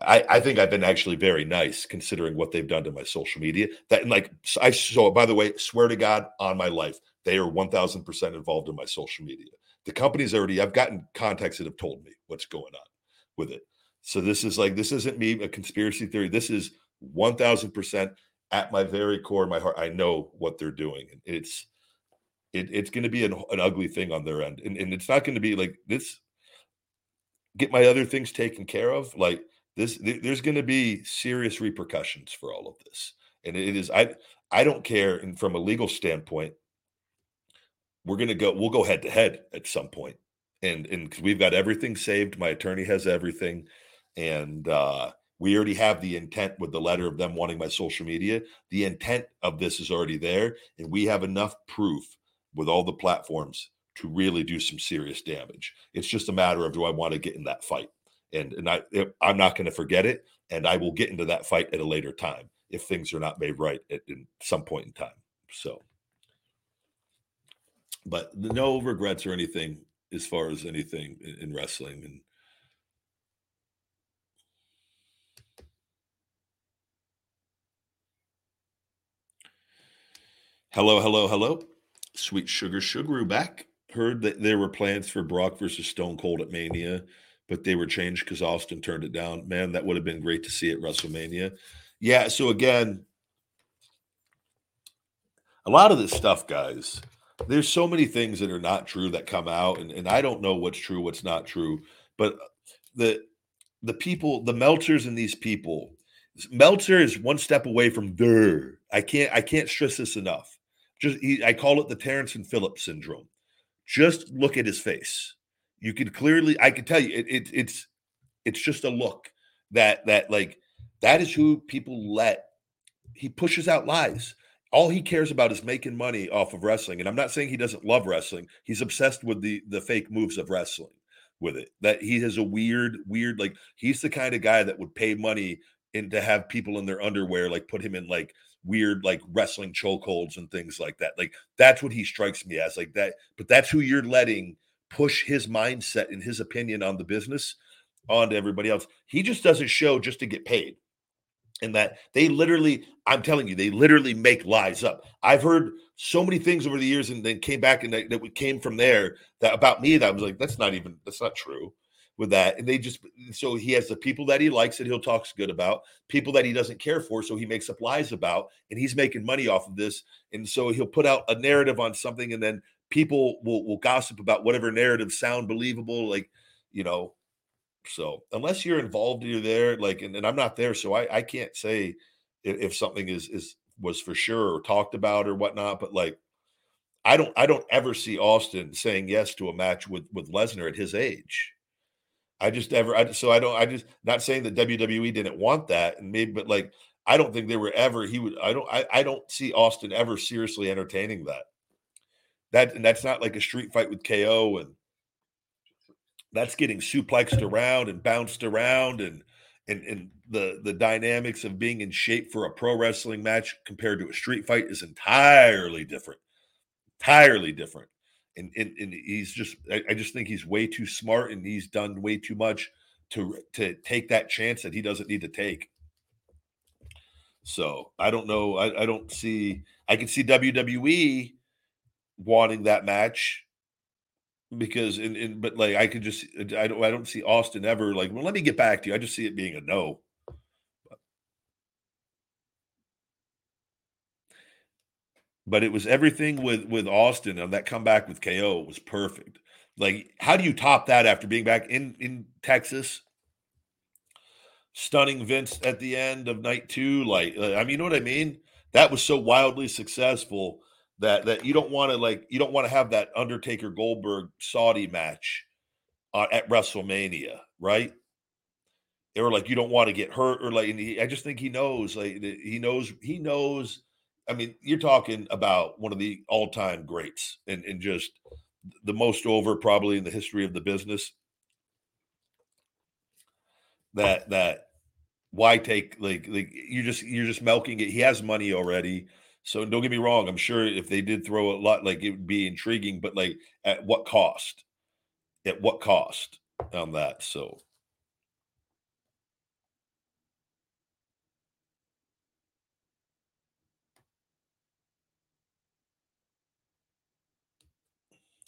I, I think I've been actually very nice considering what they've done to my social media. That and like I so by the way, swear to God on my life, they are 1000% involved in my social media. The company's already, I've gotten contacts that have told me what's going on with it. So this is like, this isn't me, a conspiracy theory. This is 1000% at my very core, my heart. I know what they're doing. And it's, it, it's going to be an, an, ugly thing on their end. And, and it's not going to be like this, get my other things taken care of. Like this, there's going to be serious repercussions for all of this. And it is, I, I don't care. And from a legal standpoint, we're to go we'll go head to head at some point. And and because we've got everything saved my attorney has everything and uh we already have the intent with the letter of them wanting my social media. The intent of this is already there and we have enough proof with all the platforms to really do some serious damage. It's just a matter of do i want to get in that fight? And and i i'm not going to forget it and i will get into that fight at a later time if things are not made right at in some point in time so but no regrets or anything as far as anything in, in wrestling and hello hello hello. Sweet sugar sugar back. Heard that there were plans for brock versus stone cold at mania but they were changed because austin turned it down. Man that would have been great to see at wrestlemania. Yeah so again a lot of this stuff guys there's so many things that are not true that come out and, and i don't know what's true what's not true but uh, the the people the meltzers and these people meltzer is one step away from der i can't i can't stress this enough. Just he, i call it the terrance and phillips syndrome. Just look at his face. You can clearly i can tell you it, it, it's it's just a look that that like that is who people let he pushes out lies all he cares about is making money off of wrestling and i'm not saying he doesn't love wrestling he's obsessed with the the fake moves of wrestling with it that he has a weird weird like he's the kind of guy that would pay money and to have people in their underwear like put him in like weird like wrestling chokeholds and things like that like that's what he strikes me as like that but that's who you're letting push his mindset and his opinion on the business onto everybody else. He just doesn't show just to get paid and that they literally i'm telling you they literally make lies up. I've heard so many things over the years and then came back and that, that came from there that about me that I was like that's not even that's not true with that. And they just so he has the people that he likes that he'll talk good about people that he doesn't care for so he makes up lies about and he's making money off of this. And so he'll put out a narrative on something and then people will will gossip about whatever narrative sound believable like you know so unless you're involved, you're there. Like, and, and I'm not there, so I, I can't say if, if, something is is was for sure or talked about or whatnot. But like, I don't I don't ever see Austin saying yes to a match with with Lesnar at his age. I just ever I so I don't I just not saying that WWE didn't want that and maybe but like I don't think they were ever. He would. I don't. I, I don't see Austin ever seriously entertaining that. That and that's not like a street fight with KO and that's getting suplexed around and bounced around and and and the the dynamics of being in shape for a pro wrestling match compared to a street fight is entirely different entirely different. And and, and he's just I, I just think he's way too smart and he's done way too much to to take that chance that he doesn't need to take. So i don't know i, I don't see i can see wwe wanting that match because in, in but like I could just I don't I don't see Austin ever like well let me get back to you. I just see it being a no. But it was everything with with Austin on that comeback with KO was perfect. Like how do you top that after being back in in Texas? Stunning Vince at the end of night 2 like uh, I mean you know what I mean? That was so wildly successful that that you don't want to like you don't want to have that Undertaker Goldberg Saudi match uh, at WrestleMania, right? Or like you don't want to get hurt, or like he, I just think he knows, like he knows, he knows. I mean, you're talking about one of the all-time greats, and and just the most over probably in the history of the business. That that why take like like you're just you're just milking it. He has money already so don't get me wrong. I'm sure if they did throw a lot, like it would be intriguing, but like at what cost? At what cost on that? So.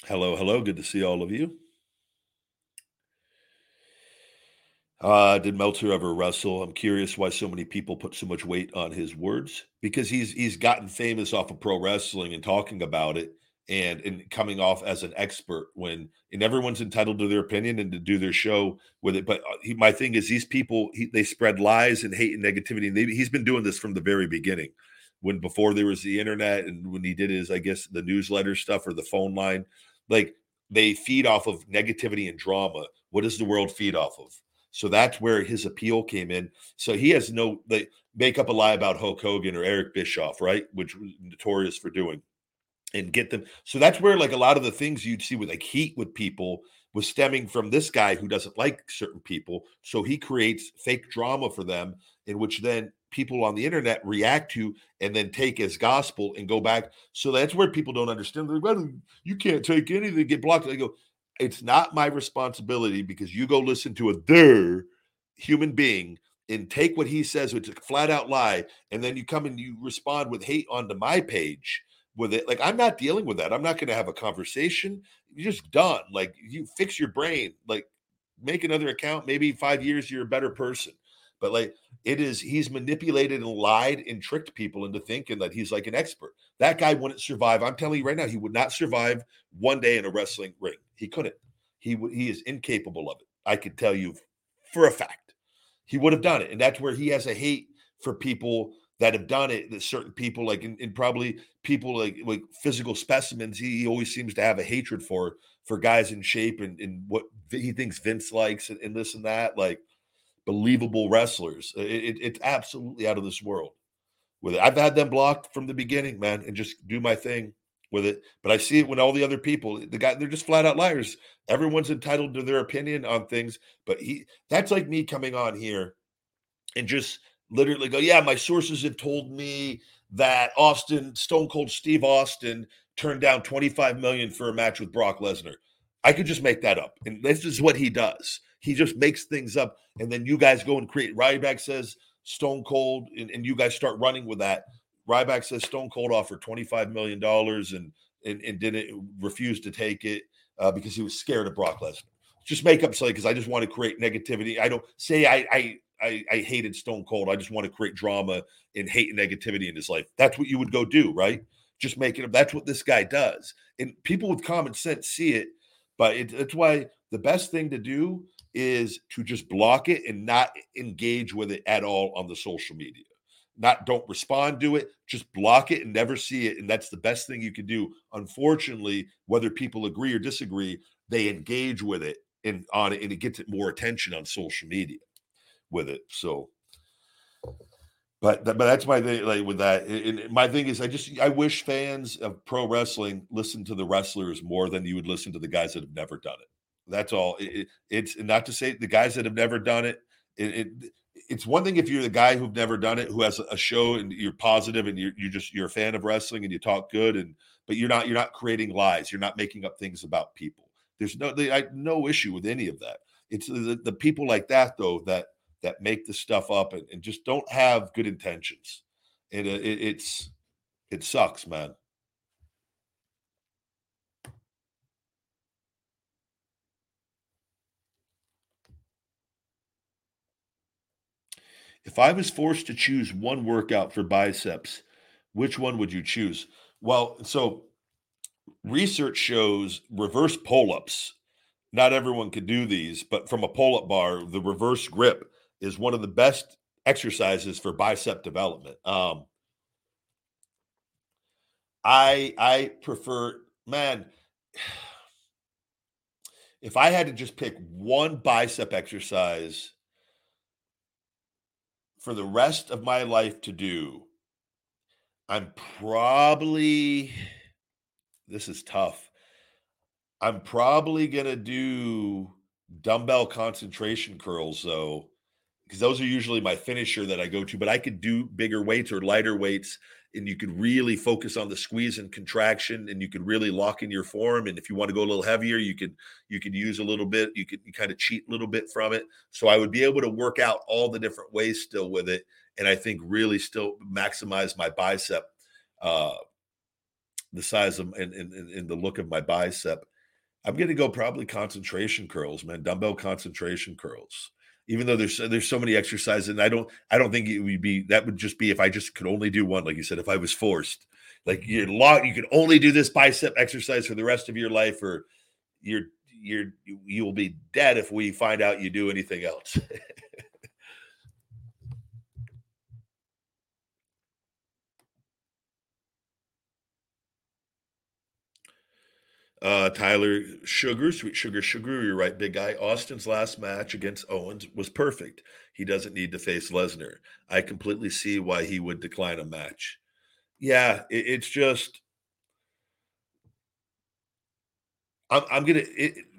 Hello, hello. Good to see all of you. Uh, did Meltzer ever wrestle? I'm curious why so many people put so much weight on his words because he's he's gotten famous off of pro wrestling and talking about it and and coming off as an expert when and everyone's entitled to their opinion and to do their show with it. But uh, he, my thing is these people he, they spread lies and hate and negativity. And they, he's been doing this from the very beginning, when before there was the internet and when he did his I guess the newsletter stuff or the phone line, like they feed off of negativity and drama. What does the world feed off of? So that's where his appeal came in. So he has no they make up a lie about Hulk Hogan or Eric Bischoff, right? Which was notorious for doing. And get them. So that's where like a lot of the things you'd see with like heat with people was stemming from this guy who doesn't like certain people. So he creates fake drama for them, in which then people on the internet react to and then take as gospel and go back. So that's where people don't understand. They're like, well, you can't take anything, get blocked. They go, it's not my responsibility because you go listen to a their human being and take what he says, which is a flat out lie, and then you come and you respond with hate onto my page with it. Like I'm not dealing with that. I'm not going to have a conversation. You're just done. Like you fix your brain. Like make another account. Maybe five years you're a better person. But like it is, he's manipulated and lied and tricked people into thinking that he's like an expert. That guy wouldn't survive. I'm telling you right now, he would not survive one day in a wrestling ring. He couldn't. He he is incapable of it. I could tell you for a fact. He would have done it, and that's where he has a hate for people that have done it. That certain people, like and, probably people like like physical specimens, he, he, always seems to have a hatred for for guys in shape and, and what he thinks Vince likes and, and this and that. Like believable wrestlers. It, it, it's absolutely out of this world with it. I've had them blocked from the beginning, man, and just do my thing with it. But I see it when all the other people, the guy, they're just flat out liars. Everyone's entitled to their opinion on things, but he that's like me coming on here and just literally go, yeah, my sources have told me that Austin, Stone Cold Steve Austin, turned down 25 million for a match with Brock Lesnar. I could just make that up. And this is what he does. He just makes things up. And then you guys go and create. Ryback says Stone Cold, and, and you guys start running with that. Ryback says Stone Cold offered $25 million and, and, and and didn't refuse to take it uh, because he was scared of Brock Lesnar. Just make up something because I just want to create negativity. I don't say I, I I, I hated Stone Cold. I just want to create drama and hate and negativity in his life. That's what you would go do, right? Just make it. Up. That's what this guy does, and people with common sense see it. But it, it's why the best thing to do is to just block it and not engage with it at all on the social media. Not don't respond to it, just block it and never see it. And that's the best thing you can do. Unfortunately, whether people agree or disagree, they engage with it and on it, and it gets more attention on social media with it. So but but that's my thing. Like with that, and my thing is, I just I wish fans of pro wrestling listen to the wrestlers more than you would listen to the guys that have never done it. That's all. It, it's not to say the guys that have never done it. It, it. It's one thing if you're the guy who've never done it, who has a show and you're positive and you're, you're just you're a fan of wrestling and you talk good and but you're not you're not creating lies. You're not making up things about people. There's no they, I, no issue with any of that. It's the, the people like that though that that make the stuff up and, and just don't have good intentions. It, uh, it, it's it sucks, man. If I was forced to choose one workout for biceps, which one would you choose? Well, so research shows reverse pull ups. Not everyone could do these, but from a pull up bar, the reverse grip is one of the best exercises for bicep development. Um, I I prefer man. If I had to just pick one bicep exercise for the rest of my life to do, I'm probably this is tough. I'm probably going to do dumbbell concentration curls though because those are usually my finisher that I go to, but I could do bigger weights or lighter weights and you could really focus on the squeeze and contraction and you could really lock in your form and if you want to go a little heavier you could you could use a little bit you could kind of cheat a little bit from it. So i would be able to work out all the different ways still with it and i think really still maximize my bicep uh the size of and, and, and the look of my bicep. I'm going to go probably concentration curls man dumbbell concentration curls even though there's there's so many exercises and i don't i don't think it would be that would just be if i just could only do one like you said if i was forced. Like you're locked you can only do this bicep exercise for the rest of your life or you're you're you will be dead if we find out you do anything else Uh, Tyler Sugar, Sweet Sugar Sugar, you're right, big guy. Austin's last match against Owens was perfect. He doesn't need to face Lesnar. I completely see why he would decline a match. Yeah, it, it's just. I'm, I'm gonna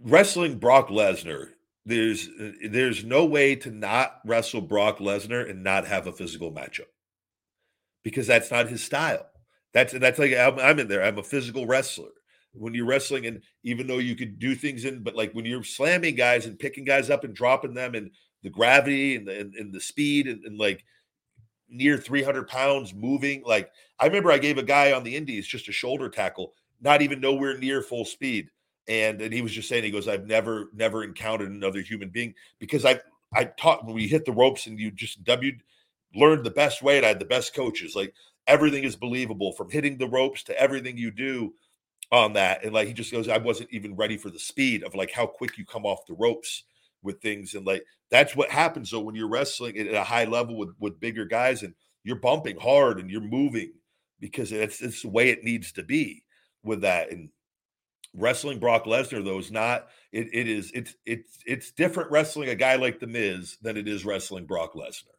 wrestling Brock Lesnar. There's there's no way to not wrestle Brock Lesnar and not have a physical matchup because that's not his style. That's that's like I'm, I'm in there. I'm a physical wrestler when you're wrestling and even though you could do things in but like when you're slamming guys and picking guys up and dropping them and the gravity and the, and, and the speed and, and, like near 300 pounds moving like i remember i gave a guy on the indies just a shoulder tackle not even nowhere near full speed. And and he was just saying he goes i've never never encountered another human being because i i taught when we hit the ropes and you just w learned the best way and i had the best coaches. Like everything is believable from hitting the ropes to everything you do on that. And like he just goes, I wasn't even ready for the speed of like how quick you come off the ropes with things. And like that's what happens though when you're wrestling at a high level with with bigger guys and you're bumping hard and you're moving because it's it's the way it needs to be with that. And wrestling Brock Lesnar though is not it it is it's it's it's different wrestling a guy like the Miz than it is wrestling Brock Lesnar.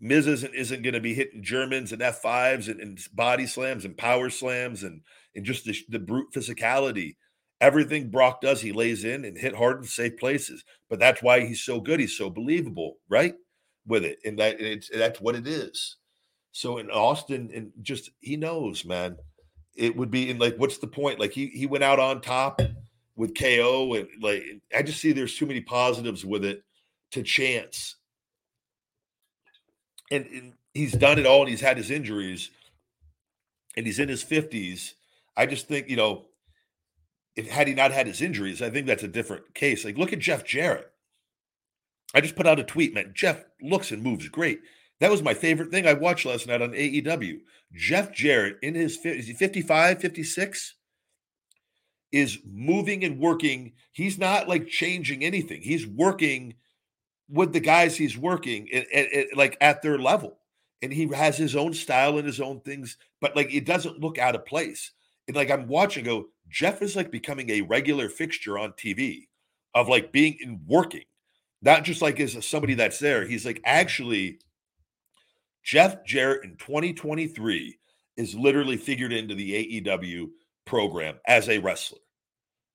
Miz isn't isn't going to be hitting Germans and F5s and, and, body slams and power slams and and just the, the brute physicality. Everything Brock does, he lays in and hit hard in safe places. But that's why he's so good. He's so believable, right? With it, and that it's that's what it is. So in Austin, and just he knows, man. It would be in like, what's the point? Like he he went out on top with KO, and like I just see there's too many positives with it to chance and, and he's done it all and he's had his injuries and he's in his 50s. I just think, you know, if had he not had his injuries, I think that's a different case. Like, look at Jeff Jarrett. I just put out a tweet, man. Jeff looks and moves great. That was my favorite thing I watched last night on AEW. Jeff Jarrett in his is he 55, 56? Is moving and working. He's not like changing anything. He's working with the guys he's working at, at, at, like at their level and he has his own style and his own things but like it doesn't look out of place and like i'm watching go jeff is like becoming a regular fixture on tv of like being in working not just like as somebody that's there he's like actually Jeff Jarrett in 2023 is literally figured into the AEW program as a wrestler,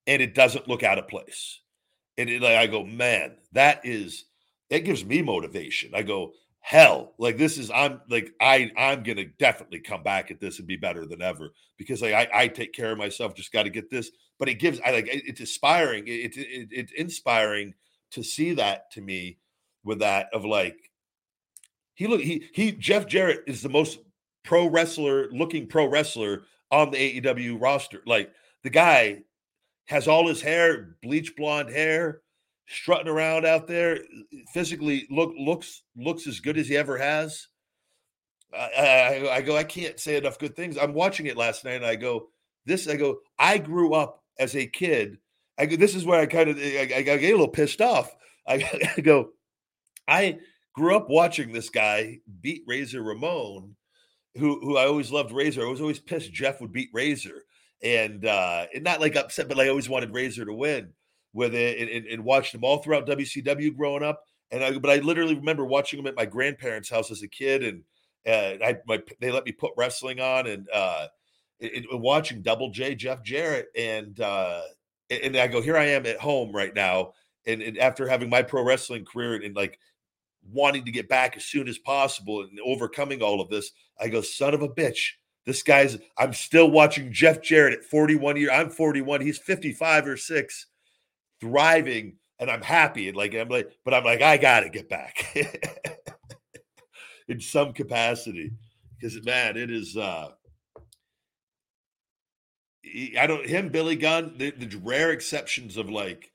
and it doesn't look out of place. And it, like, I go, man, that is it gives me motivation. I go, hell, like this is I'm like I I'm gonna definitely come back at this and be better than ever because like I, I take care of myself. Just got to get this, but it gives I like it's inspiring. It, it, it's inspiring to see that to me with that of like he look he he Jeff Jarrett is the most pro wrestler looking pro wrestler on the AEW roster. Like the guy has all his hair, bleach blonde hair, strutting around out there, physically look looks looks as good as he ever has. I, I, I go, I can't say enough good things. I'm watching it last night, and I go, this. I go, I grew up as a kid. I go, this is where I kind of I, I, get a little pissed off. I, I go, I grew up watching this guy beat Razor Ramon, who who I always loved Razor. I was always pissed Jeff would beat Razor, and uh, and not like upset, but I always wanted Razor to win with it, and, and, watched them all throughout WCW growing up. And I, but I literally remember watching them at my grandparents' house as a kid, and uh, I my they let me put wrestling on, and uh, watching Double J Jeff Jarrett, and uh, and I go here I am at home right now, and, and after having my pro wrestling career and, and like wanting to get back as soon as possible and overcoming all of this, I go, son of a bitch. This guy's, I'm still watching Jeff Jarrett at 41 years. I'm 41. He's 55 or six, thriving, and I'm happy. And like, I'm like, but I'm like, I got to get back in some capacity because, man, it is, uh, I don't, him, Billy Gunn, the, the rare exceptions of like,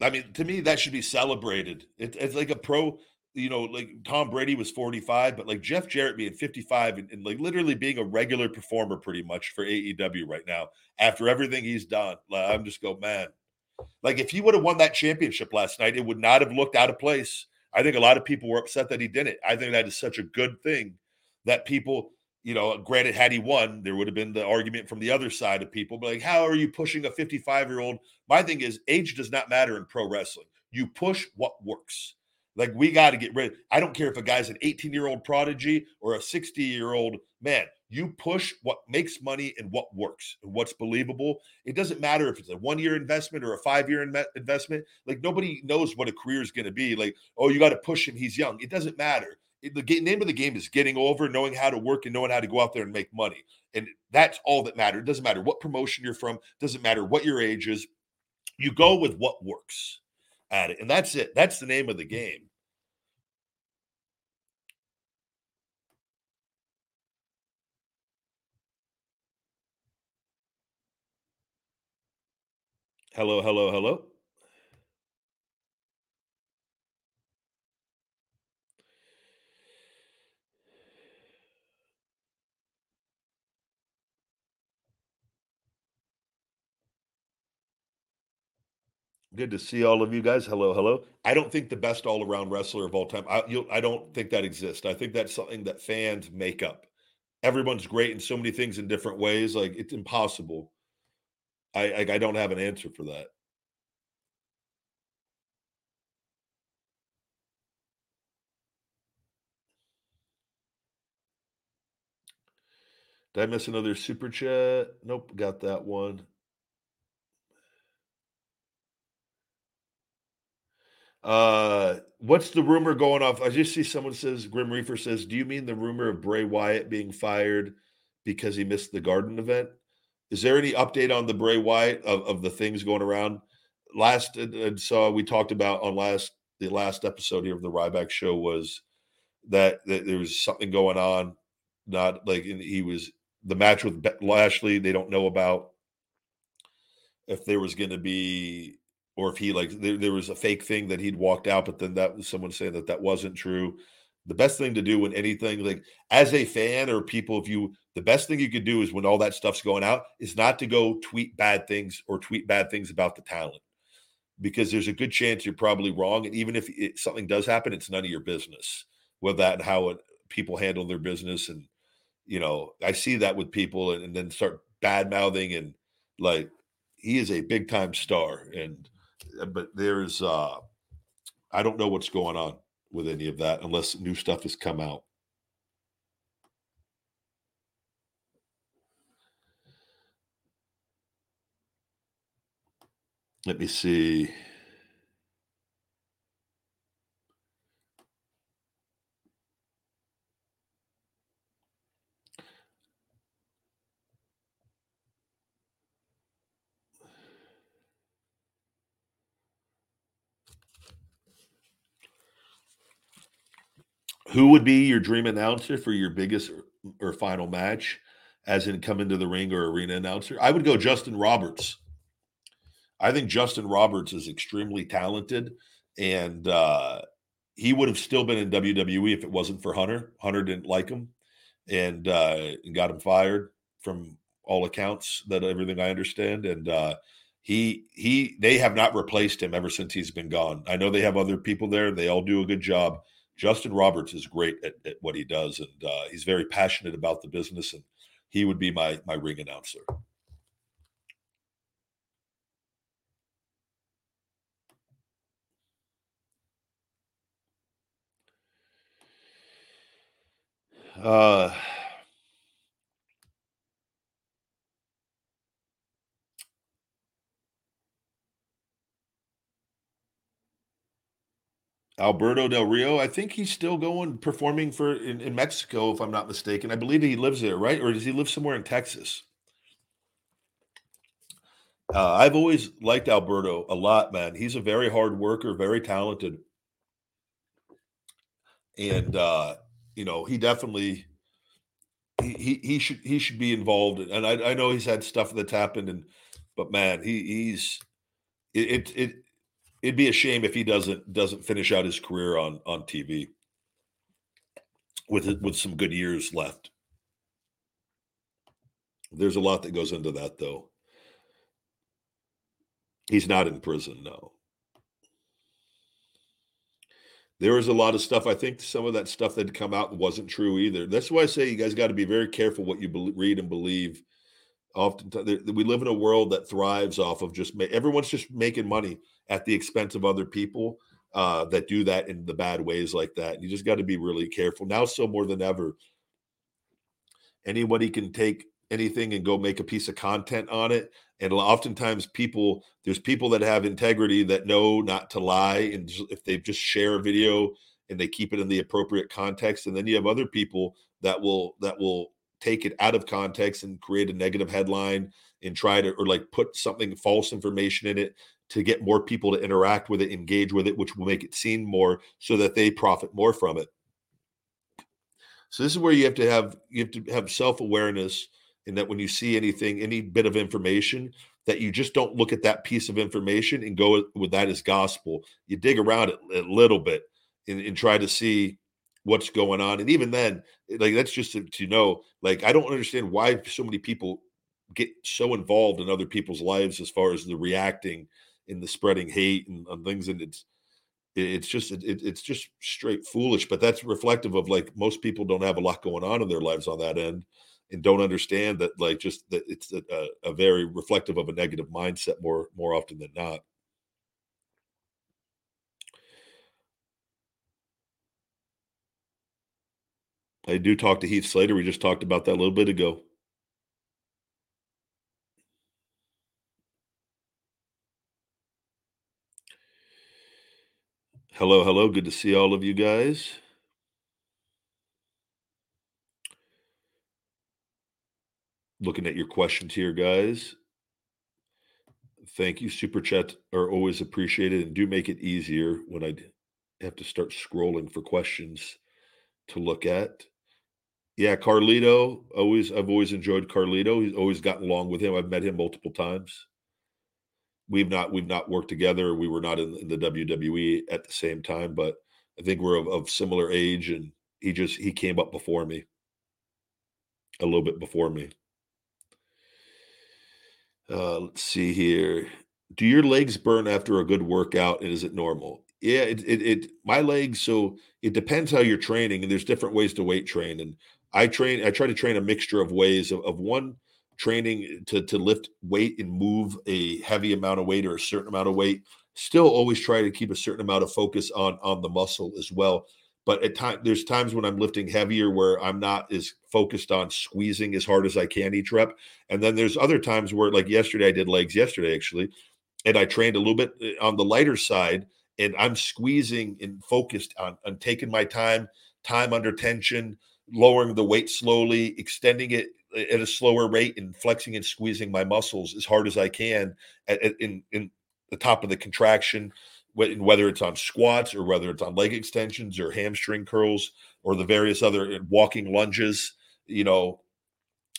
I mean, to me, that should be celebrated. It, it's like a pro you know, like Tom Brady was 45, but like Jeff Jarrett being 55 and, and, like literally being a regular performer pretty much for AEW right now after everything he's done. Like, I'm just go, man. Like if he would have won that championship last night, it would not have looked out of place. I think a lot of people were upset that he didn't. I think that is such a good thing that people, you know, granted, had he won, there would have been the argument from the other side of people, but like, how are you pushing a 55 year old? My thing is, age does not matter in pro wrestling. You push what works. Like we got to get rid. I don't care if a guy's an 18 year old prodigy or a 60 year old man. You push what makes money and what works and what's believable. It doesn't matter if it's a one year investment or a five year investment. Like nobody knows what a career is going to be. Like oh, you got to push him. He's young. It doesn't matter. It, the game, name of the game is getting over, knowing how to work, and knowing how to go out there and make money. And that's all that matters. It doesn't matter what promotion you're from. Doesn't matter what your age is. You go with what works at it. And that's it. That's the name of the mm. game. Hello, hello, hello. Good to see all of you guys. Hello, hello. I don't think the best all-around wrestler of all time. I, I don't think that exists. I think that's something that fans make up. Everyone's great in so many things in different ways. Like it's impossible. I, I, I don't have an answer for that. Did I miss another super chat? Nope, got that one. Uh, what's the rumor going off? I just see someone says Grim Reaper says, "Do you mean the rumor of Bray Wyatt being fired because he missed the Garden event?" Is there any update on the Bray Wyatt of, of the things going around? Last and so we talked about on last the last episode here of the Ryback show was that, that there was something going on, not like he was the match with Lashley. They don't know about if there was going to be or if he like there, there, was a fake thing that he'd walked out, but then that was someone saying that that wasn't true. The best thing to do when anything like as a fan or people, if you the best thing you could do is when all that stuff's going out is not to go tweet bad things or tweet bad things about the talent because there's a good chance you're probably wrong. And even if it, something does happen, it's none of your business with that and how it, people handle their business. And, you know, I see that with people and, and then start bad mouthing and like he is a big time star. And, uh, but there's, uh, I don't know what's going on with any of that unless new stuff has come out. Let me see. Who would be your dream announcer for your biggest or, final match, as in come into the ring or arena announcer? I would go Justin Roberts. I think Justin Roberts is extremely talented, and uh, he would have still been in WWE if it wasn't for Hunter. Hunter didn't like him, and, uh, got him fired from all accounts. That everything I understand, and uh, he he they have not replaced him ever since he's been gone. I know they have other people there; they all do a good job. Justin Roberts is great at, at what he does, and uh, he's very passionate about the business, and he would be my my ring announcer. Uh, Alberto Del Rio, I think he's still going performing for in, in, Mexico, if I'm not mistaken. I believe he lives there, right? Or does he live somewhere in Texas? Uh, I've always liked Alberto a lot, man. He's a very hard worker, very talented, and uh, you know he definitely he, he he should he should be involved. And I, I know he's had stuff that's happened, and but man, he he's it it, it it'd be a shame if he doesn't doesn't finish out his career on on TV with with some good years left. There's a lot that goes into that, though. He's not in prison, no. There was a lot of stuff. I think some of that stuff that come out wasn't true either. That's why I say you guys got to be very careful what you be- read and believe. Often we live in a world that thrives off of just ma- everyone's just making money at the expense of other people uh, that do that in the bad ways like that. You just got to be really careful now, so more than ever. Anybody can take anything and go make a piece of content on it. And oftentimes, people there's people that have integrity that know not to lie, and if they just share a video and they keep it in the appropriate context, and then you have other people that will that will take it out of context and create a negative headline and try to or like put something false information in it to get more people to interact with it, engage with it, which will make it seen more so that they profit more from it. So this is where you have to have you have to have self-awareness in that when you see anything, any bit of information, that you just don't look at that piece of information and go with that as gospel. You dig around it a little bit and, and try to see what's going on. And even then, like that's just to, to know, like I don't understand why so many people get so involved in other people's lives as far as the reacting in the spreading hate and, and things and it's it's just it, it's just straight foolish but that's reflective of like most people don't have a lot going on in their lives on that end and don't understand that like just that it's a, a very reflective of a negative mindset more more often than not I do talk to Heath Slater. We just talked about that a little bit ago. Hello, hello. Good to see all of you guys. Looking at your questions here, guys. Thank you. Super chats are always appreciated and do make it easier when I have to start scrolling for questions to look at. Yeah, Carlito. Always, I've always enjoyed Carlito. He's always gotten along with him. I've met him multiple times we've not we've not worked together. We were not in, in the WWE at the same time, but I think we're of, of, similar age, and he just he came up before me, a little bit before me. Uh, let's see here. Do your legs burn after a good workout, and is it normal? Yeah, it, it, it my legs. So it depends how you're training, and there's different ways to weight train. And I train. I try to train a mixture of ways of, of one training to to lift weight and move a heavy amount of weight or a certain amount of weight still always try to keep a certain amount of focus on on the muscle as well but at time there's times when i'm lifting heavier where i'm not as focused on squeezing as hard as i can each rep and then there's other times where like yesterday i did legs yesterday actually and I trained a little bit uh, on the lighter side, and I'm squeezing and focused on, on taking my time, time under tension, lowering the weight slowly, extending it at a slower rate, and flexing and squeezing my muscles as hard as I can at, at, in in the top of the contraction, whether it's on squats or whether it's on leg extensions or hamstring curls or the various other uh, walking lunges. You know,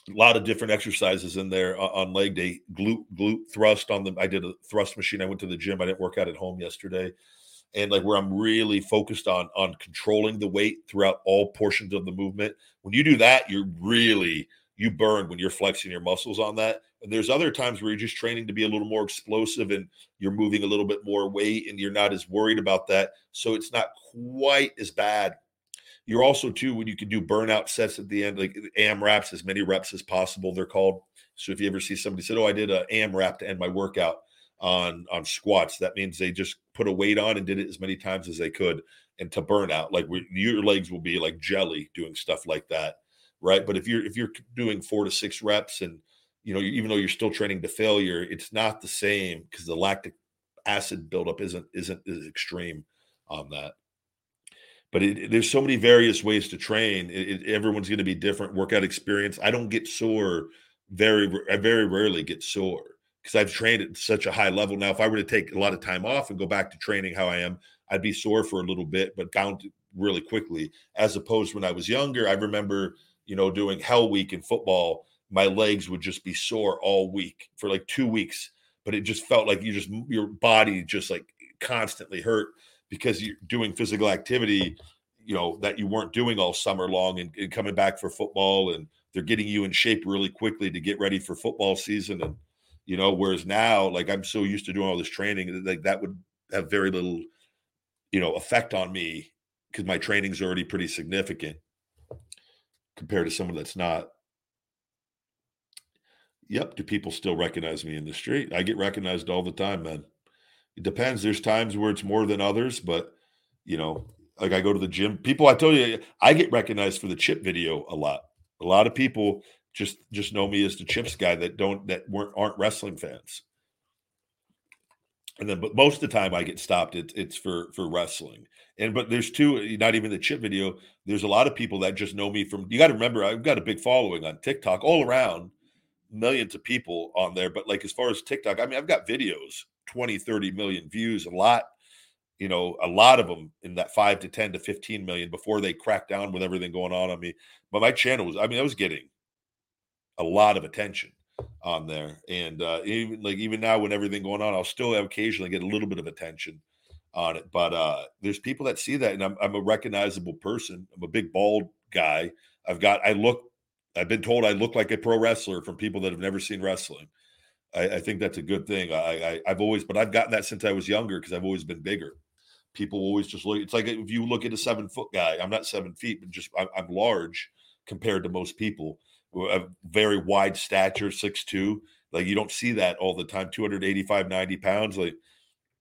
a lot of different exercises in there on leg day. Glute glute thrust on the. I did a thrust machine. I went to the gym. I didn't work out at home yesterday and like where I'm really focused on on controlling the weight throughout all portions of the movement. When you do that, you're really you burn when you're flexing your muscles on that. And there's other times where you're just training to be a little more explosive and you're moving a little bit more weight and you're not as worried about that. So it's not quite as bad. You're also too when you can do burnout sets at the end, like eh, AMRAPs, as many reps as possible. They're called. So if you ever see somebody said, "Oh, I did a AMRAP to end my workout," on on squats. That means they just put a weight on and did it as many times as they could, and to burn out. Like your legs will be like jelly doing stuff like that, right? But if you're if you're doing four to six reps and you know even though you're still training to failure, it's not the same because the lactic acid buildup isn't isn't as extreme on that. But it, there's so many various ways to train. It, everyone's going to be different. Workout experience. I don't get sore very. I very rarely get sore because I've trained at such a high level. Now, if I were to take a lot of time off and go back to training how I am, I'd be sore for a little bit, but down really quickly. As opposed when I was younger, I remember, you know, doing Hell Week in football, my legs would just be sore all week for like two weeks. But it just felt like you just your body just like constantly hurt because you're doing physical activity, you know, that you weren't doing all summer long and, and coming back for football and they're getting you in shape really quickly to get ready for football season and you know whereas now like i'm so used to doing all this training like that would have very little you know effect on me because my training's already pretty significant compared to someone that's not yep do people still recognize me in the street? I get recognized all the time man. It depends. There's times where it's more than others but you know like i go to the gym. People i tell you i get recognized for the chip video a lot. A lot of people just just know me as the chips guy that don't that weren't aren't wrestling fans. And then but most of the time i get stopped. It, it's for for wrestling. And but there's two not even the chip video. There's a lot of people that just know me from you got to remember i've got a big following on tiktok all around millions of people on there but like as far as tiktok i mean i've got videos 20 30 million views a lot you know a lot of them in that 5 to 10 to 15 million before they crack down with everything going on on me but my channel was i mean i was getting a lot of attention on there. And uh, even like even now, when everything going on, I'll still occasionally get a little bit of attention on it. But uh, there's people that see that, and I'm, I'm a recognizable person. I'm a big bald guy. I've got I look. I've been told I look like a pro wrestler from people that have never seen wrestling. I, I think that's a good thing. I, I have always, but I've gotten that since I was younger because I've always been bigger. People always just look. It's like if you look at a seven foot guy. I'm not seven feet, but just I'm, I'm large compared to most people a very wide stature, six two. Like you don't see that all the time. 285, 90 pounds. Like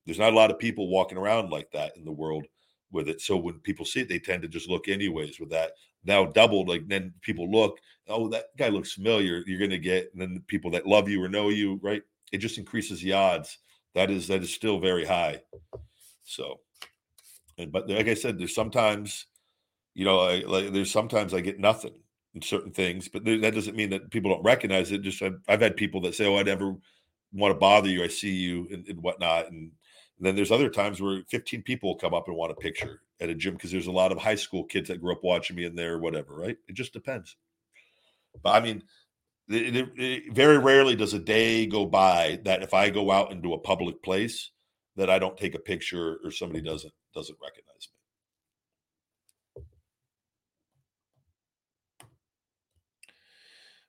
there's not a lot of people walking around like that in the world with it. So when people see it, they tend to just look anyways with that. Now doubled, like then people look, oh, that guy looks familiar. You're gonna get, and then the people that love you or know you, right? It just increases the odds. That is that is still very high. So, and but like I said, there's sometimes, you know, I, like there's sometimes I get nothing in certain things, but that doesn't mean that people don't recognize it. Just I've, I've had people that say, "Oh, I never want to bother you. I see you and, and whatnot." And, then there's other times where 15 people come up and want a picture at a gym because there's a lot of high school kids that grew up watching me in there, or whatever. Right? It just depends. But I mean, it, it, it, very rarely does a day go by that if I go out into a public place that I don't take a picture or somebody doesn't doesn't recognize me.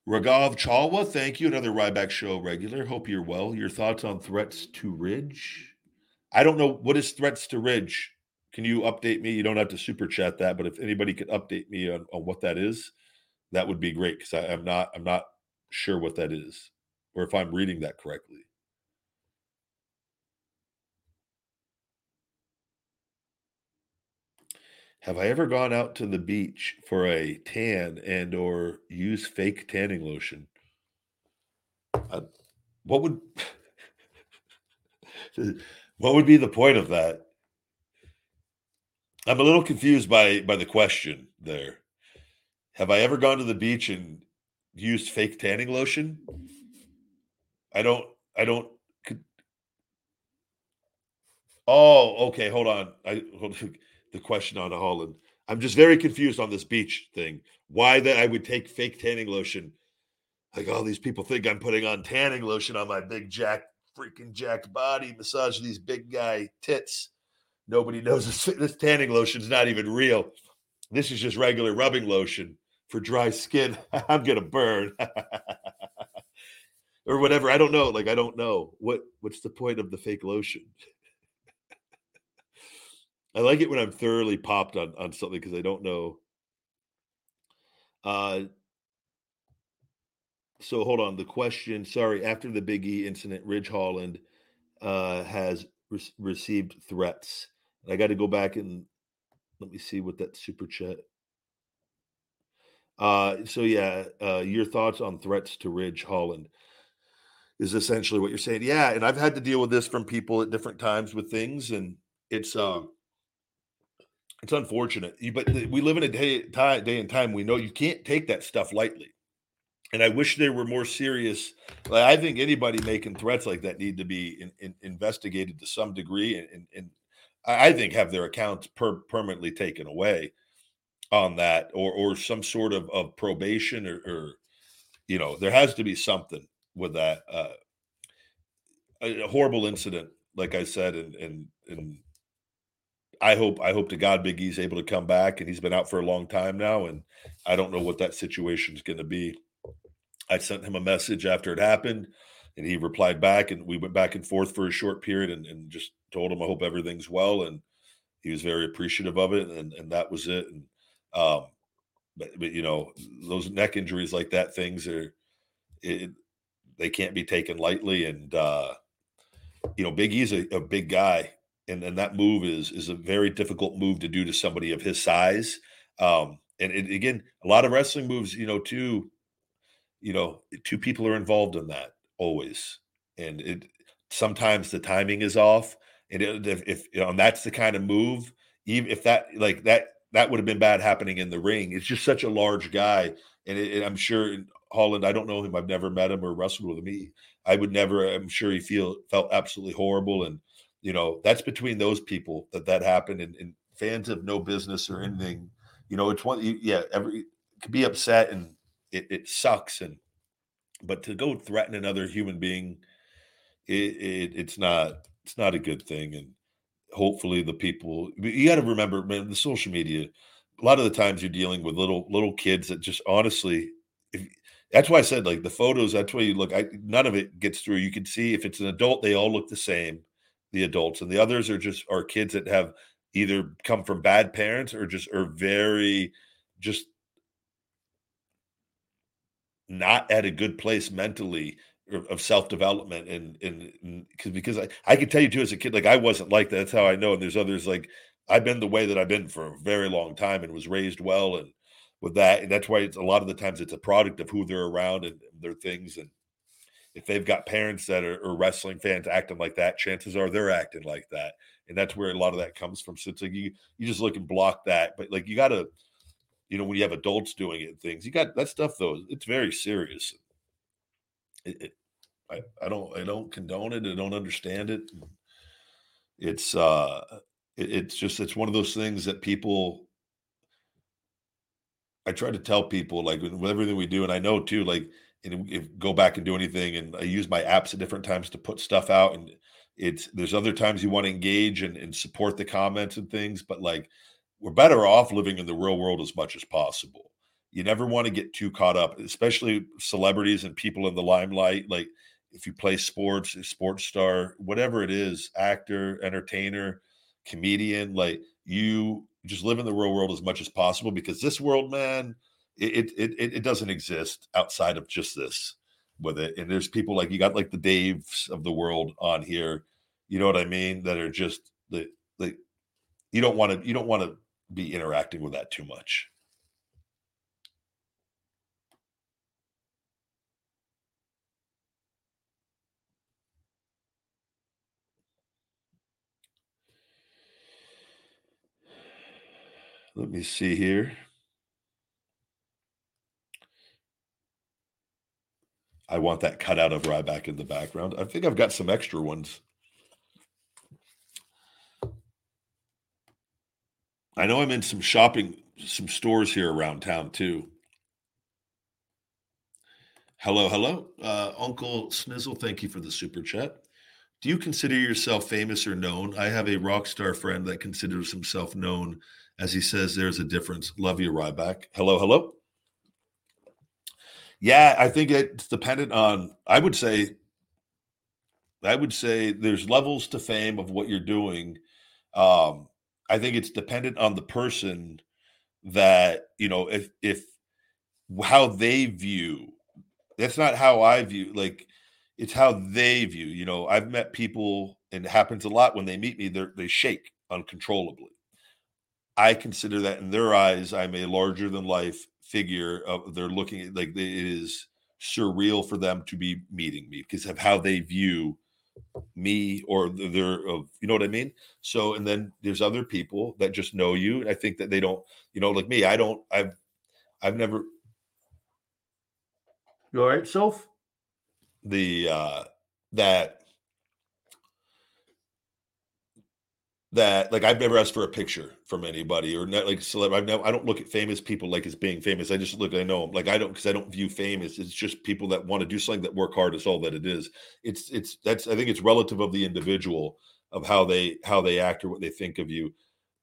Ragav Chalwa, thank you. Another Ryback Show regular. Hope you're well. Your thoughts on threats to Ridge? I don't know what is threats to Ridge. Can you update me? You don't have to super chat that, but if anybody could update me on, on what that is, that would be great because I'm not I'm not sure what that is, or if I'm reading that correctly. Have I ever gone out to the beach for a tan and or use fake tanning lotion? Uh, what would what would be the point of that? I'm a little confused by by the question there. Have I ever gone to the beach and used fake tanning lotion? I don't. I don't. Oh, okay. Hold on. I hold the question on Holland. I'm just very confused on this beach thing. Why that I would take fake tanning lotion? Like all these people think I'm putting on tanning lotion on my big jack, freaking jacked body, massage these big guy tits. Nobody knows this, this tanning lotion's not even real. This is just regular rubbing lotion for dry skin. I'm gonna burn. or whatever. I don't know. Like I don't know. What what's the point of the fake lotion? I like it when I'm thoroughly popped on on something because I don't know. Uh so hold on. The question, sorry, after the Big E incident, Ridge Holland uh has re- received threats. I got to go back and let me see what that super chat. Uh, so yeah, uh, your thoughts on threats to Ridge Holland is essentially what you're saying. Yeah, and I've had to deal with this from people at different times with things, and it's um, it's unfortunate. But we live in a day time, day and time. We know you can't take that stuff lightly, and I wish they were more serious. Like, I think anybody making threats like that need to be in, in, investigated to some degree, and, and, and I think have their accounts per, permanently taken away on that, or or some sort of of probation, or, or you know, there has to be something with that. Uh, a, horrible incident, like I said, and and and I hope I hope to God Big E's able to come back, and he's been out for a long time now, and I don't know what that situation is going to be. I sent him a message after it happened and he replied back and we went back and forth for a short period and, and just told him i hope everything's well and he was very appreciative of it and, and that was it and um but, but you know those neck injuries like that things are it, they can't be taken lightly and uh you know big e's a, a big guy and and that move is is a very difficult move to do to somebody of his size um and it, again a lot of wrestling moves you know too you know two people are involved in that always, and it sometimes the timing is off. And it, if, if you know, and that's the kind of move, even if that like that that would have been bad happening in the ring. It's just such a large guy, and it, I'm sure Holland. I don't know him. I've never met him or wrestled with him. He, I would never. I'm sure he feel felt absolutely horrible, and you know that's between those people that that happened, and, and fans have no business or mm-hmm. anything. You know, it's one. Yeah, every could be upset, and it, it sucks, and but to go threaten another human being, it, it, it's not it's not a good thing. And hopefully, the people you got to remember, man, the social media. A lot of the times you're dealing with little little kids that just honestly, if, that's why I said like the photos. That's why you look. I none of it gets through. You can see if it's an adult, they all look the same. The adults and the others are just are kids that have either come from bad parents or just are very just not at a good place mentally of self development and and because because I, I can tell you too as a kid like I wasn't like that. That's how I know. And there's others like I've been the way that I've been for a very long time and was raised well and with that and that's why it's a lot of the times it's a product of who they're around and, their things and if they've got parents that are, are, wrestling fans acting like that, chances are they're acting like that, and that's where a lot of that comes from. So it's like you you just look and block that, but like you got to you know, when you have adults doing it and things, you got that stuff though. It's very serious. It, it, I, I don't, I don't condone it. I don't understand it. It's, uh, it, it's just, it's one of those things that people, I try to tell people like with everything we do, and I know too, like, and if go back and do anything, and I use my apps at different times to put stuff out, and it's there's other times you want to engage and, and support the comments and things, but like we're better off living in the real world as much as possible. You never want to get too caught up, especially celebrities and people in the limelight. Like if you play sports, sports star, whatever it is, actor, entertainer, comedian, like you just live in the real world as much as possible because this world, man, it it it, it doesn't exist outside of just this with it. And there's people like you got like the Daves of the world on here, you know what I mean, that are just the the you don't want to you don't want to be interacting with that too much. Let me see here. I want that cut out of Ryback in the background. I think I've got some extra ones. I know I'm in some shopping, some stores here around town too. Hello, hello. Uh, Uncle Snizzle, thank you for the super chat. Do you consider yourself famous or known? I have a rock star friend that considers himself known as he says there's a difference. Love you, Ryback. Hello, hello. Yeah, I think it's dependent on, I would say, I would say there's levels to fame of what you're doing. Um, I think it's dependent on the person that, you know, if, if, how they view that's not how I view like it's how they view. You know, I've met people, and it happens a lot when they meet me. They they shake uncontrollably. I consider that in their eyes, I'm a larger than life figure. Of they're looking at like it is surreal for them to be meeting me because of how they view me or their of you know what I mean. So and then there's other people that just know you. and I think that they don't, you know, like me. I don't. I've I've never you all right, Soph? The uh that that like I've never asked for a picture from anybody or not like celeb. I've never I don't look at famous people like as being famous. I just look I know them. Like I don't because I don't view famous. It's just people that want to do something that work hard. It's all that it is. It's it's that's I think it's relative of the individual of how they how they act or what they think of you.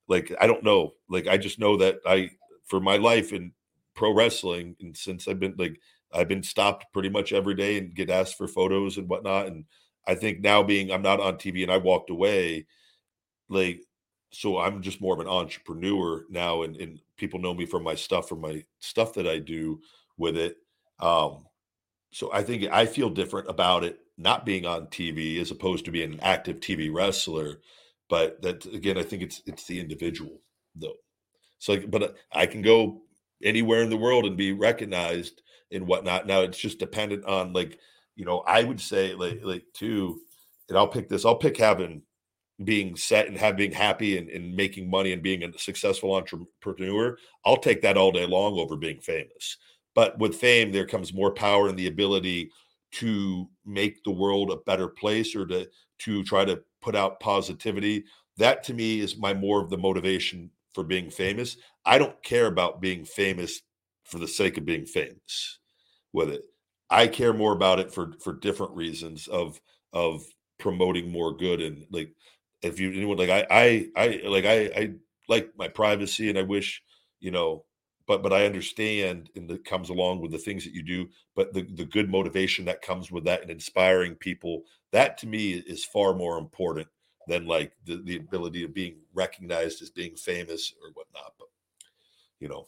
Like I don't know. Like I just know that I for my life in pro wrestling and since I've been like I've been stopped pretty much every day and get asked for photos and whatnot. And I think now being I'm not on TV and I walked away, like so I'm just more of an entrepreneur now and, and people know me from my stuff, from my stuff that I do with it. Um, so I think I feel different about it not being on TV as opposed to being an active TV wrestler. But that again, I think it's it's the individual though. So, like, but I can go anywhere in the world and be recognized and whatnot. Now it's just dependent on like, you know, I would say like like too, and I'll pick this, I'll pick having being set and having happy and, and making money and being a successful entrepreneur. I'll take that all day long over being famous. But with fame, there comes more power and the ability to make the world a better place or to to try to put out positivity. That to me is my more of the motivation for being famous. I don't care about being famous for the sake of being famous with it. I care more about it for for different reasons of of promoting more good and like if you anyone like I I I like I I like my privacy and I wish you know but but I understand and that comes along with the things that you do but the the good motivation that comes with that and inspiring people that to me is far more important than like the, the ability of being recognized as being famous or whatnot but you know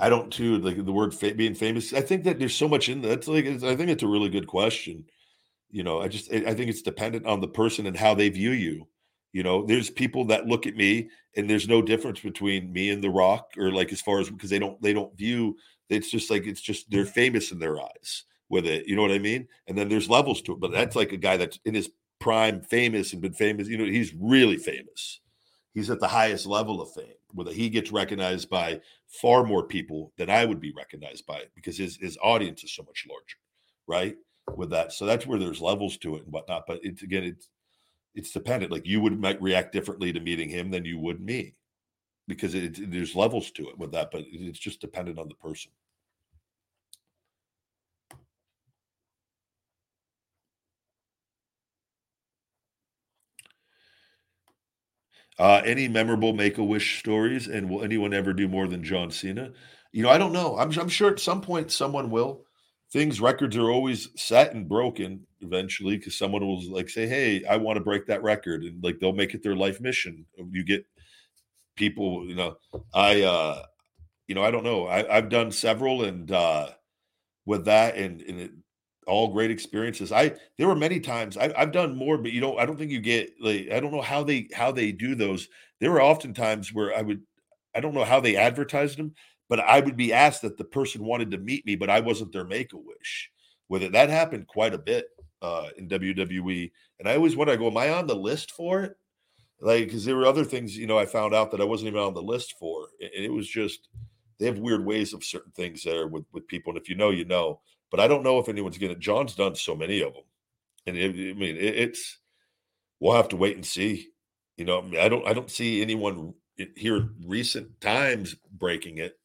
I don't too like the word fa- being famous. I think that there's so much in that. Like it's, I think it's a really good question. You know, I just I think it's dependent on the person and how they view you. You know, there's people that look at me and there's no difference between me and The Rock, or like as far as because they don't they don't view. It's just like it's just they're mm-hmm. famous in their eyes with it. You know what I mean? And then there's levels to it. But that's like a guy that's in his prime, famous and been famous. You know, he's really famous. He's at the highest level of fame, where he gets recognized by far more people than I would be recognized by because his his audience is so much larger, right? With that, so that's where there's levels to it and whatnot. But it's again, it's it's dependent. Like you would might react differently to meeting him than you would me, because it, it, there's levels to it with that. But it's just dependent on the person. Uh, any memorable Make a Wish stories, and will anyone ever do more than John Cena? You know, I don't know. I'm, I'm sure at some point someone will. Things records are always set and broken eventually because someone will like say, "Hey, I want to break that record," and like they'll make it their life mission. You get people, you know. I, uh you know, I don't know. I, I've done several, and uh with that, and and it, all great experiences. I there were many times I, have done more, but you know, I don't think you get like I don't know how they how they do those. There were often times where I would I don't know how they advertised them, but I would be asked that the person wanted to meet me, but I wasn't their make a wish. It, that happened quite a bit uh, in WWE, and I always wonder, I go, am I on the list for it? like because there were other things you know I found out that I wasn't even on the list for, and it was just they have weird ways of certain things there with with people, and if you know, you know. But I don't know if anyone's gonna. John's done so many of them, and it, I mean it, it's we'll have to wait and see. You know, I, mean, I don't I don't see anyone here recent times breaking it.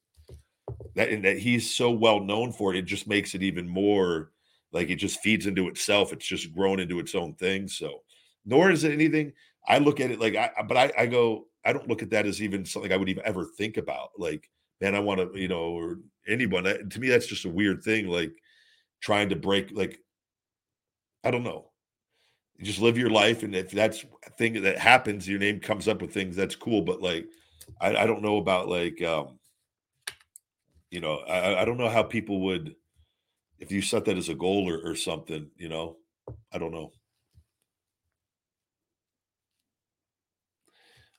That and that he's so well known for it, it just makes it even more like it just feeds into itself. It's just grown into its own thing. So, nor is it anything. I look at it like I, but I, I go, I don't look at that as even something I would even ever think about. Like, man, I want to, you know, or anyone. To me, that's just a weird thing. Like trying to break, like, I don't know. You just live your life, and if that's a thing that happens, your name comes up with things. That's cool, but like, I, I don't know about like, um, you know, I, I don't know how people would if you set that as a goal or, or something, you know, I don't know.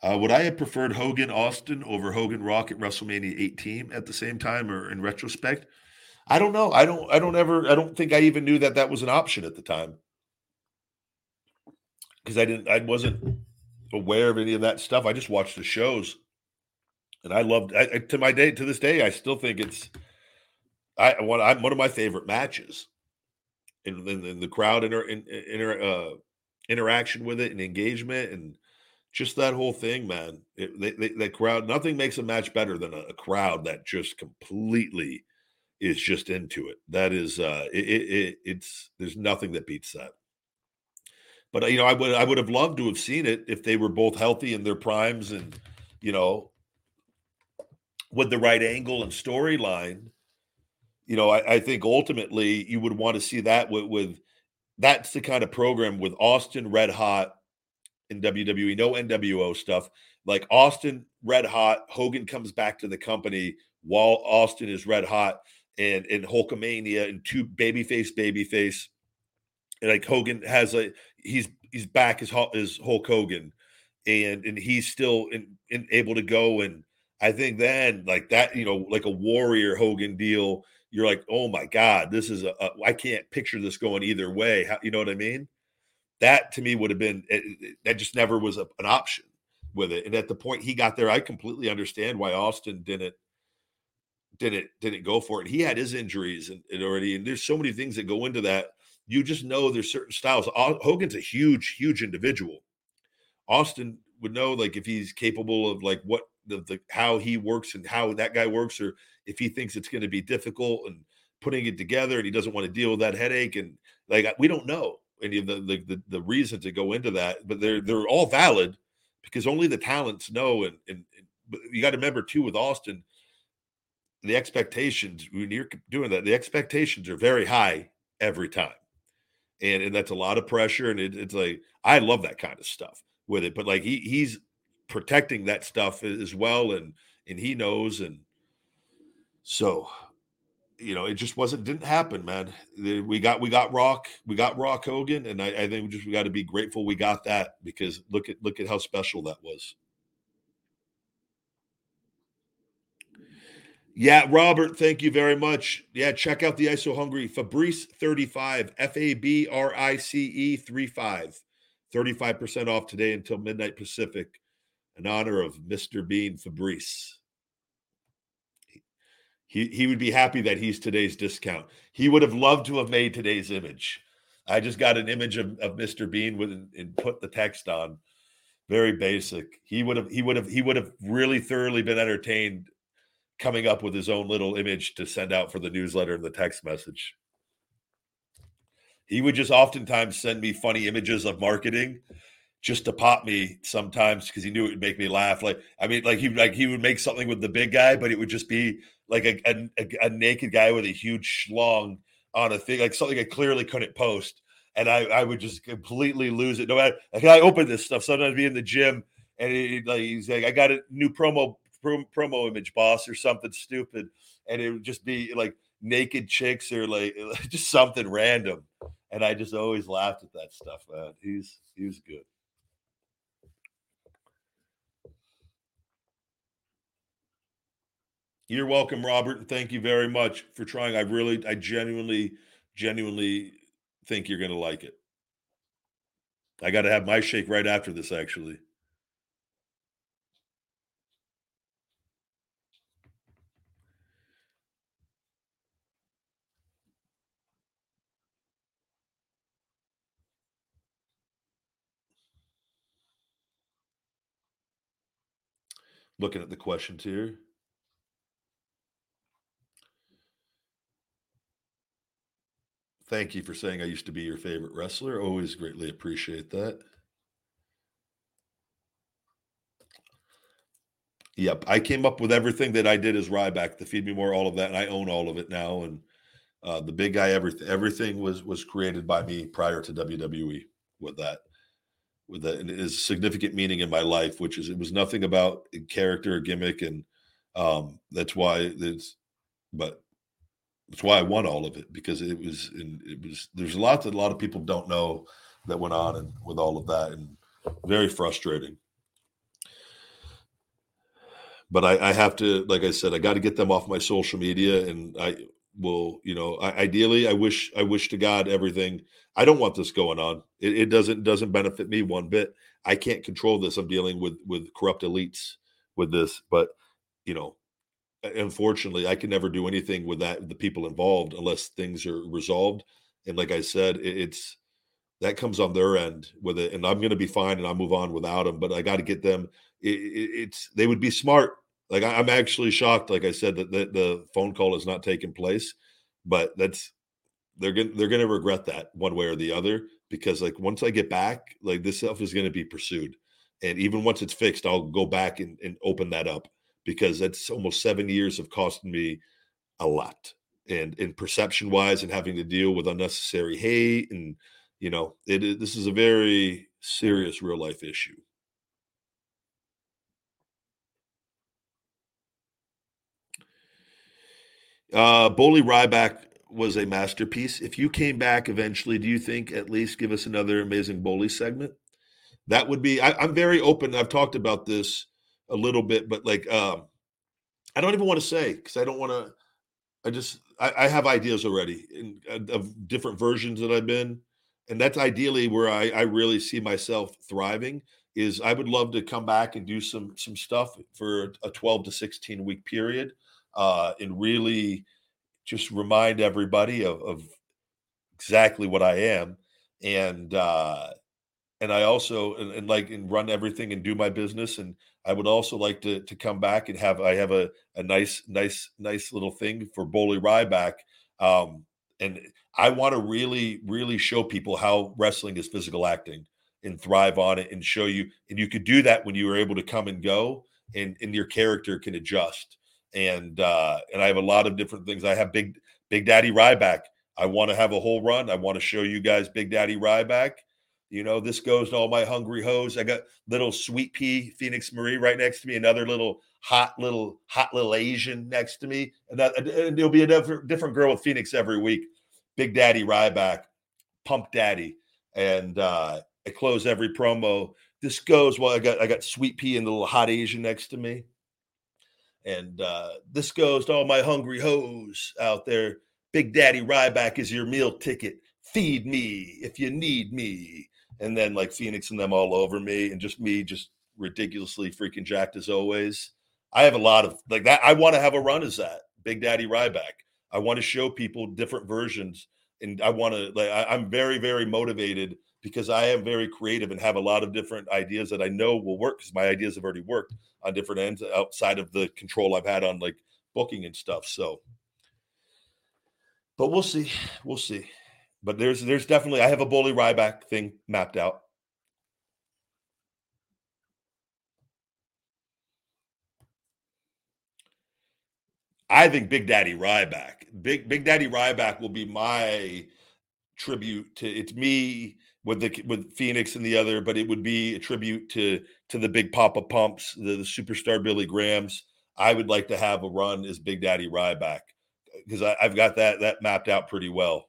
Uh, would I have preferred Hogan Austin over Hogan Rock at WrestleMania 18 at the same time, or in retrospect? I don't know. I don't. I don't ever. I don't think I even knew that that was an option at the time because I didn't. I wasn't aware of any of that stuff. I just watched the shows, and I loved. I, to my day, to this day, I still think it's I one I, one of my favorite matches, in the crowd inter, in, inter uh, interaction with it and engagement and just that whole thing, man. It, they, they, crowd, nothing makes a match better than a, a, crowd that just completely is just into it. That is, uh, it, it, it's there's nothing that beats that. But uh, you know, I would I would have loved to have seen it if they were both healthy in their primes and you know with the right angle and storyline you know, I, I, think ultimately you would want to see that with, with that's the kind of program with Austin Red Hot in WWE, no NWO stuff. Like Austin Red Hot, Hogan comes back to the company while Austin is red hot and in Hulkamania and two babyface, babyface. And like Hogan has a he's he's back as as Hulk Hogan, and and he's still in, in able to go. And I think then like that, you know, like a warrior Hogan deal you're like, oh my God, this is a, a I can't picture this going either way. How, you know what I mean? That to me would have been it, it, that just never was a, an option with it. And at the point he got there, I completely understand why Austin didn't didn't didn't go for it. He had his injuries and, and already, and there's so many things that go into that. You just know there's certain styles. Hogan's a huge, huge individual. Austin would know like if he's capable of like what the, the how he works and how that guy works, or if he thinks it's going to be difficult and putting it together and he doesn't want to deal with that headache and like we don't know any of the the, the, the reasons to go into that, but they're they're all valid because only the talents know and and, and you got to remember too with Austin the expectations when you're doing that the expectations are very high every time. And and that's a lot of pressure and it, it's like i love that kind of stuff with it but like he he's protecting that stuff as well and and he knows and so you know it just wasn't didn't happen man. We got we got rock we got rock hogan and i, I think we just we got to be grateful we got that because look at look at how special that was. Yeah robert thank you very much. Yeah check out the iso hungry fabrice 35 f-a-b-r-i-c-e 35 35% off today until midnight pacific in honor of Mr. Bean Fabrice. He, he would be happy that he's today's discount. He would have loved to have made today's image. I just got an image of, of Mr. Bean with and put the text on. Very basic. He would have he would have he would have really thoroughly been entertained coming up with his own little image to send out for the newsletter and the text message. He would just oftentimes send me funny images of marketing just to pop me sometimes because he knew it would make me laugh. Like I mean, like he like he would make something with the big guy, but it would just be like a, a, a naked guy with a huge schlong on a thing, like something I clearly couldn't post. And I, I would just completely lose it. No matter like I open this stuff, sometimes I'd be in the gym and like he's like, I got a new promo promo image, boss, or something stupid, and it would just be like naked chicks or like just something random. And I just always laughed at that stuff, man. He's he's good. You're welcome, Robert. And thank you very much for trying. I really, I genuinely, genuinely think you're going to like it. I got to have my shake right after this, actually. Looking at the questions here. Thank you for saying I used to be your favorite wrestler. Always greatly appreciate that. Yep, I came up with everything that I did as Ryback, the Feed Me More, all of that, and I own all of it now. And uh, the big guy, everything, everything was was created by me prior to WWE. With that, with that, and it is significant meaning in my life, which is it was nothing about character or gimmick, and um, that's why it's. But that's why I won all of it because it was it was there's a lot that a lot of people don't know that went on and with all of that and very frustrating. But I, I have to, like I said, I got to get them off my social media, and I will, you know, I, ideally, I wish, I wish to God everything. I don't want this going on. It, it doesn't doesn't benefit me one bit. I can't control this. I'm dealing with with corrupt elites with this, but you know, Uh, unfortunately, I can never do anything with that the people involved unless things are resolved. And like I said, it, it's that comes on their end with it, and I'm going to be fine, and I'll move on without them. But I got to get them. It, it, it's they would be smart. Like I, am actually shocked. Like I said, that the, the phone call has not taken place, but that's they're going they're going to regret that one way or the other because like once I get back, like this stuff is going to be pursued, and even once it's fixed, I'll go back and, and open that up because that's almost seven years of costing me a lot and in perception wise and having to deal with unnecessary hate and you know it, this is a very serious real life issue uh Ryback was a masterpiece. If you came back eventually, do you think at least give us another amazing Bully segment? That would be. I, am very open. I've talked about this a little bit, but like um, I don't even want to say because I don't want to. I just I, I, have ideas already in, uh, of different versions that I've been, and that's ideally where I, I really see myself thriving. Is I would love to come back and do some some stuff for a 12 to 16 week period, uh, and really just remind everybody of, of exactly what I am, and uh, and I also and, and, like and run everything and do my business. And I would also like to to come back and have I have a a nice nice nice little thing for Bully Ryback. Um, and I want to really really show people how wrestling is physical acting and thrive on it and show you. And you could do that when you were able to come and go and and your character can adjust. And uh, and I have a lot of different things. I have big Big Daddy Ryback. I want to have a whole run. I want to show you guys Big Daddy Ryback you know, this goes to all my hungry hoes. I got little sweet pea Phoenix Marie right next to me, another little hot little hot little Asian next to me, and, that, and there'll be a different different girl with Phoenix every week. Big Daddy Ryback, Pump Daddy, and uh, I close every promo. This goes well. I got I got sweet pea and the little hot Asian next to me, and uh, this goes to all my hungry hoes out there. Big Daddy Ryback is your meal ticket. Feed me if you need me and then like Phoenix and them all over me, and just me just ridiculously freaking jacked as always. I have a lot of like that. I want to have a run as that Big Daddy Ryback. I want to show people different versions, and I want to like. I, am very very motivated because I am very creative and have a lot of different ideas that I know will work because my ideas have already worked on different ends outside of the control I've had on like booking and stuff. So, but we'll see. We'll see. But there's there's definitely I have a bully Ryback thing mapped out. I think Big Daddy Ryback, Big Big Daddy Ryback will be my tribute to it's me with the with Phoenix and the other, but it would be a tribute to to the Big Papa Pumps, the, the superstar Billy Grahams. I would like to have a run as Big Daddy Ryback because I've got that that mapped out pretty well.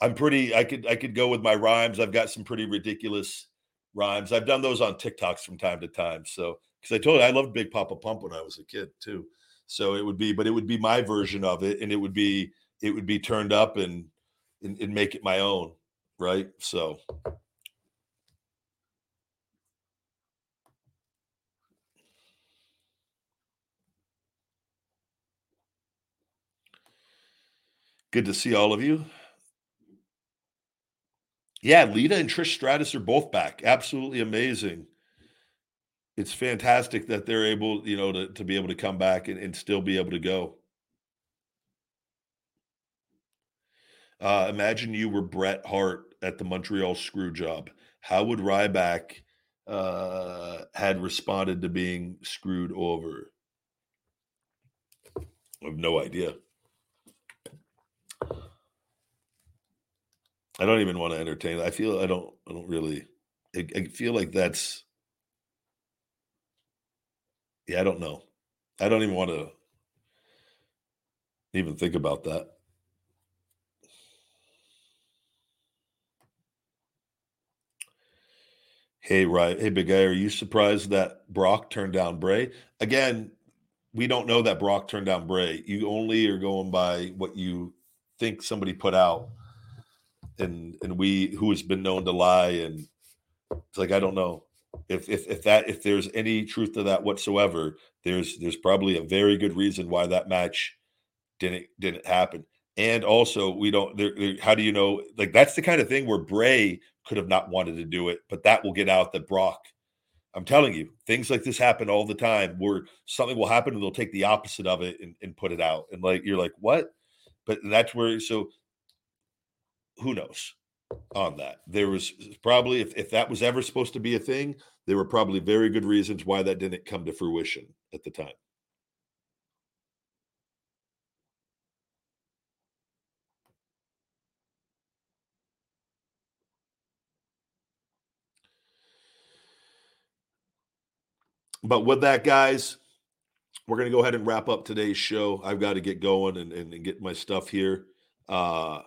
I'm pretty. I could I could go with my rhymes. I've got some pretty ridiculous rhymes. I've done those on TikToks from time to time. So because I told you I loved Big Papa Pump when I was a kid too. So it would be, but it would be my version of it, and it would be it would be turned up and and, and make it my own, right? So. Good to see all of you. Yeah, Lita and Trish Stratus are both back. Absolutely amazing. it's fantastic that they're able, you know, to, to be able to come back and, and still be able to go. Uh, imagine you were Bret Hart at the Montreal screw job. How would Ryback uh, had responded to being screwed over? I have no idea. I don't even want to entertain. I feel I don't. I don't really. I, I feel like that's. Yeah, I don't know. I don't even want to even think about that. Hey, right. Hey, big guy, are you surprised that Brock turned down Bray? Again, we don't know that Brock turned down Bray. You only are going by what you think somebody put out, and and we who has been known to lie, and it's like I don't know if if if that if there's any truth to that whatsoever. There's there's probably a very good reason why that match didn't didn't happen. And also, we don't. There, there, how do you know? Like that's the kind of thing where Bray could have not wanted to do it, but that will get out that Brock. I'm telling you, things like this happen all the time where something will happen and they'll take the opposite of it and, and put it out. And like you're like, what? But that's where so who knows on that. There was probably if, if that was ever supposed to be a thing, there were probably very good reasons why that didn't come to fruition at the time. But with that, guys, we're going to go ahead and wrap up today's show. I've got to get going and, and, and get my stuff here. Uh,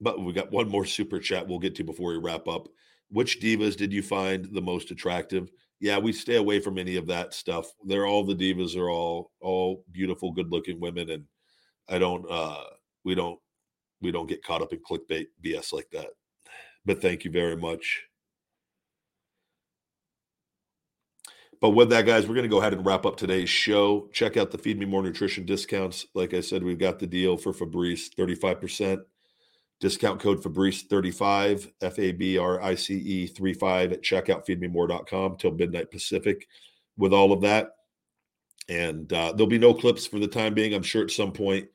but we got one more super chat we'll get to before we wrap up. Which divas did you find the most attractive? Yeah, we stay away from any of that stuff. They're all the divas are all all beautiful, good looking women, and I don't uh we don't we don't get caught up in clickbait BS like that. But thank you very much. But with that, guys, we're going to go ahead and wrap up today's show. Check out the Feed Me More Nutrition discounts. Like I said, we've got the deal for Fabrice 35%. Discount code Fabrice35, F A B R I C E 35 at checkout feedmemore.com till midnight Pacific with all of that. And uh, there'll be no clips for the time being. I'm sure at some point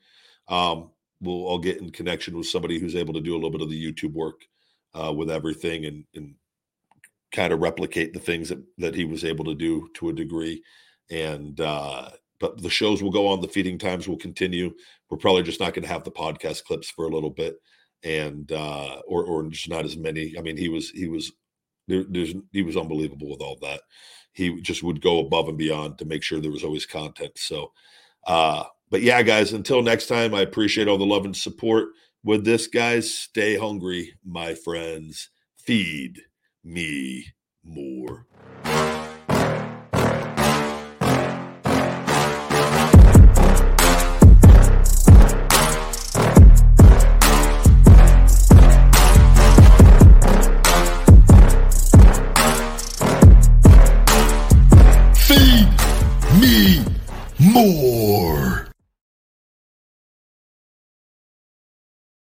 um, we'll all get in connection with somebody who's able to do a little bit of the YouTube work uh, with everything and, and kind of replicate the things that, that he was able to do to a degree. And uh, but the shows will go on. The feeding times will continue. We're probably just not going to have the podcast clips for a little bit, and uh, or or just not as many. I mean, he was he was there, there's he was unbelievable with all that. He just would go above and beyond to make sure there was always content. So, uh, but yeah, guys, until next time, I appreciate all the love and support. With this, guys, stay hungry, my friends. Feed me more.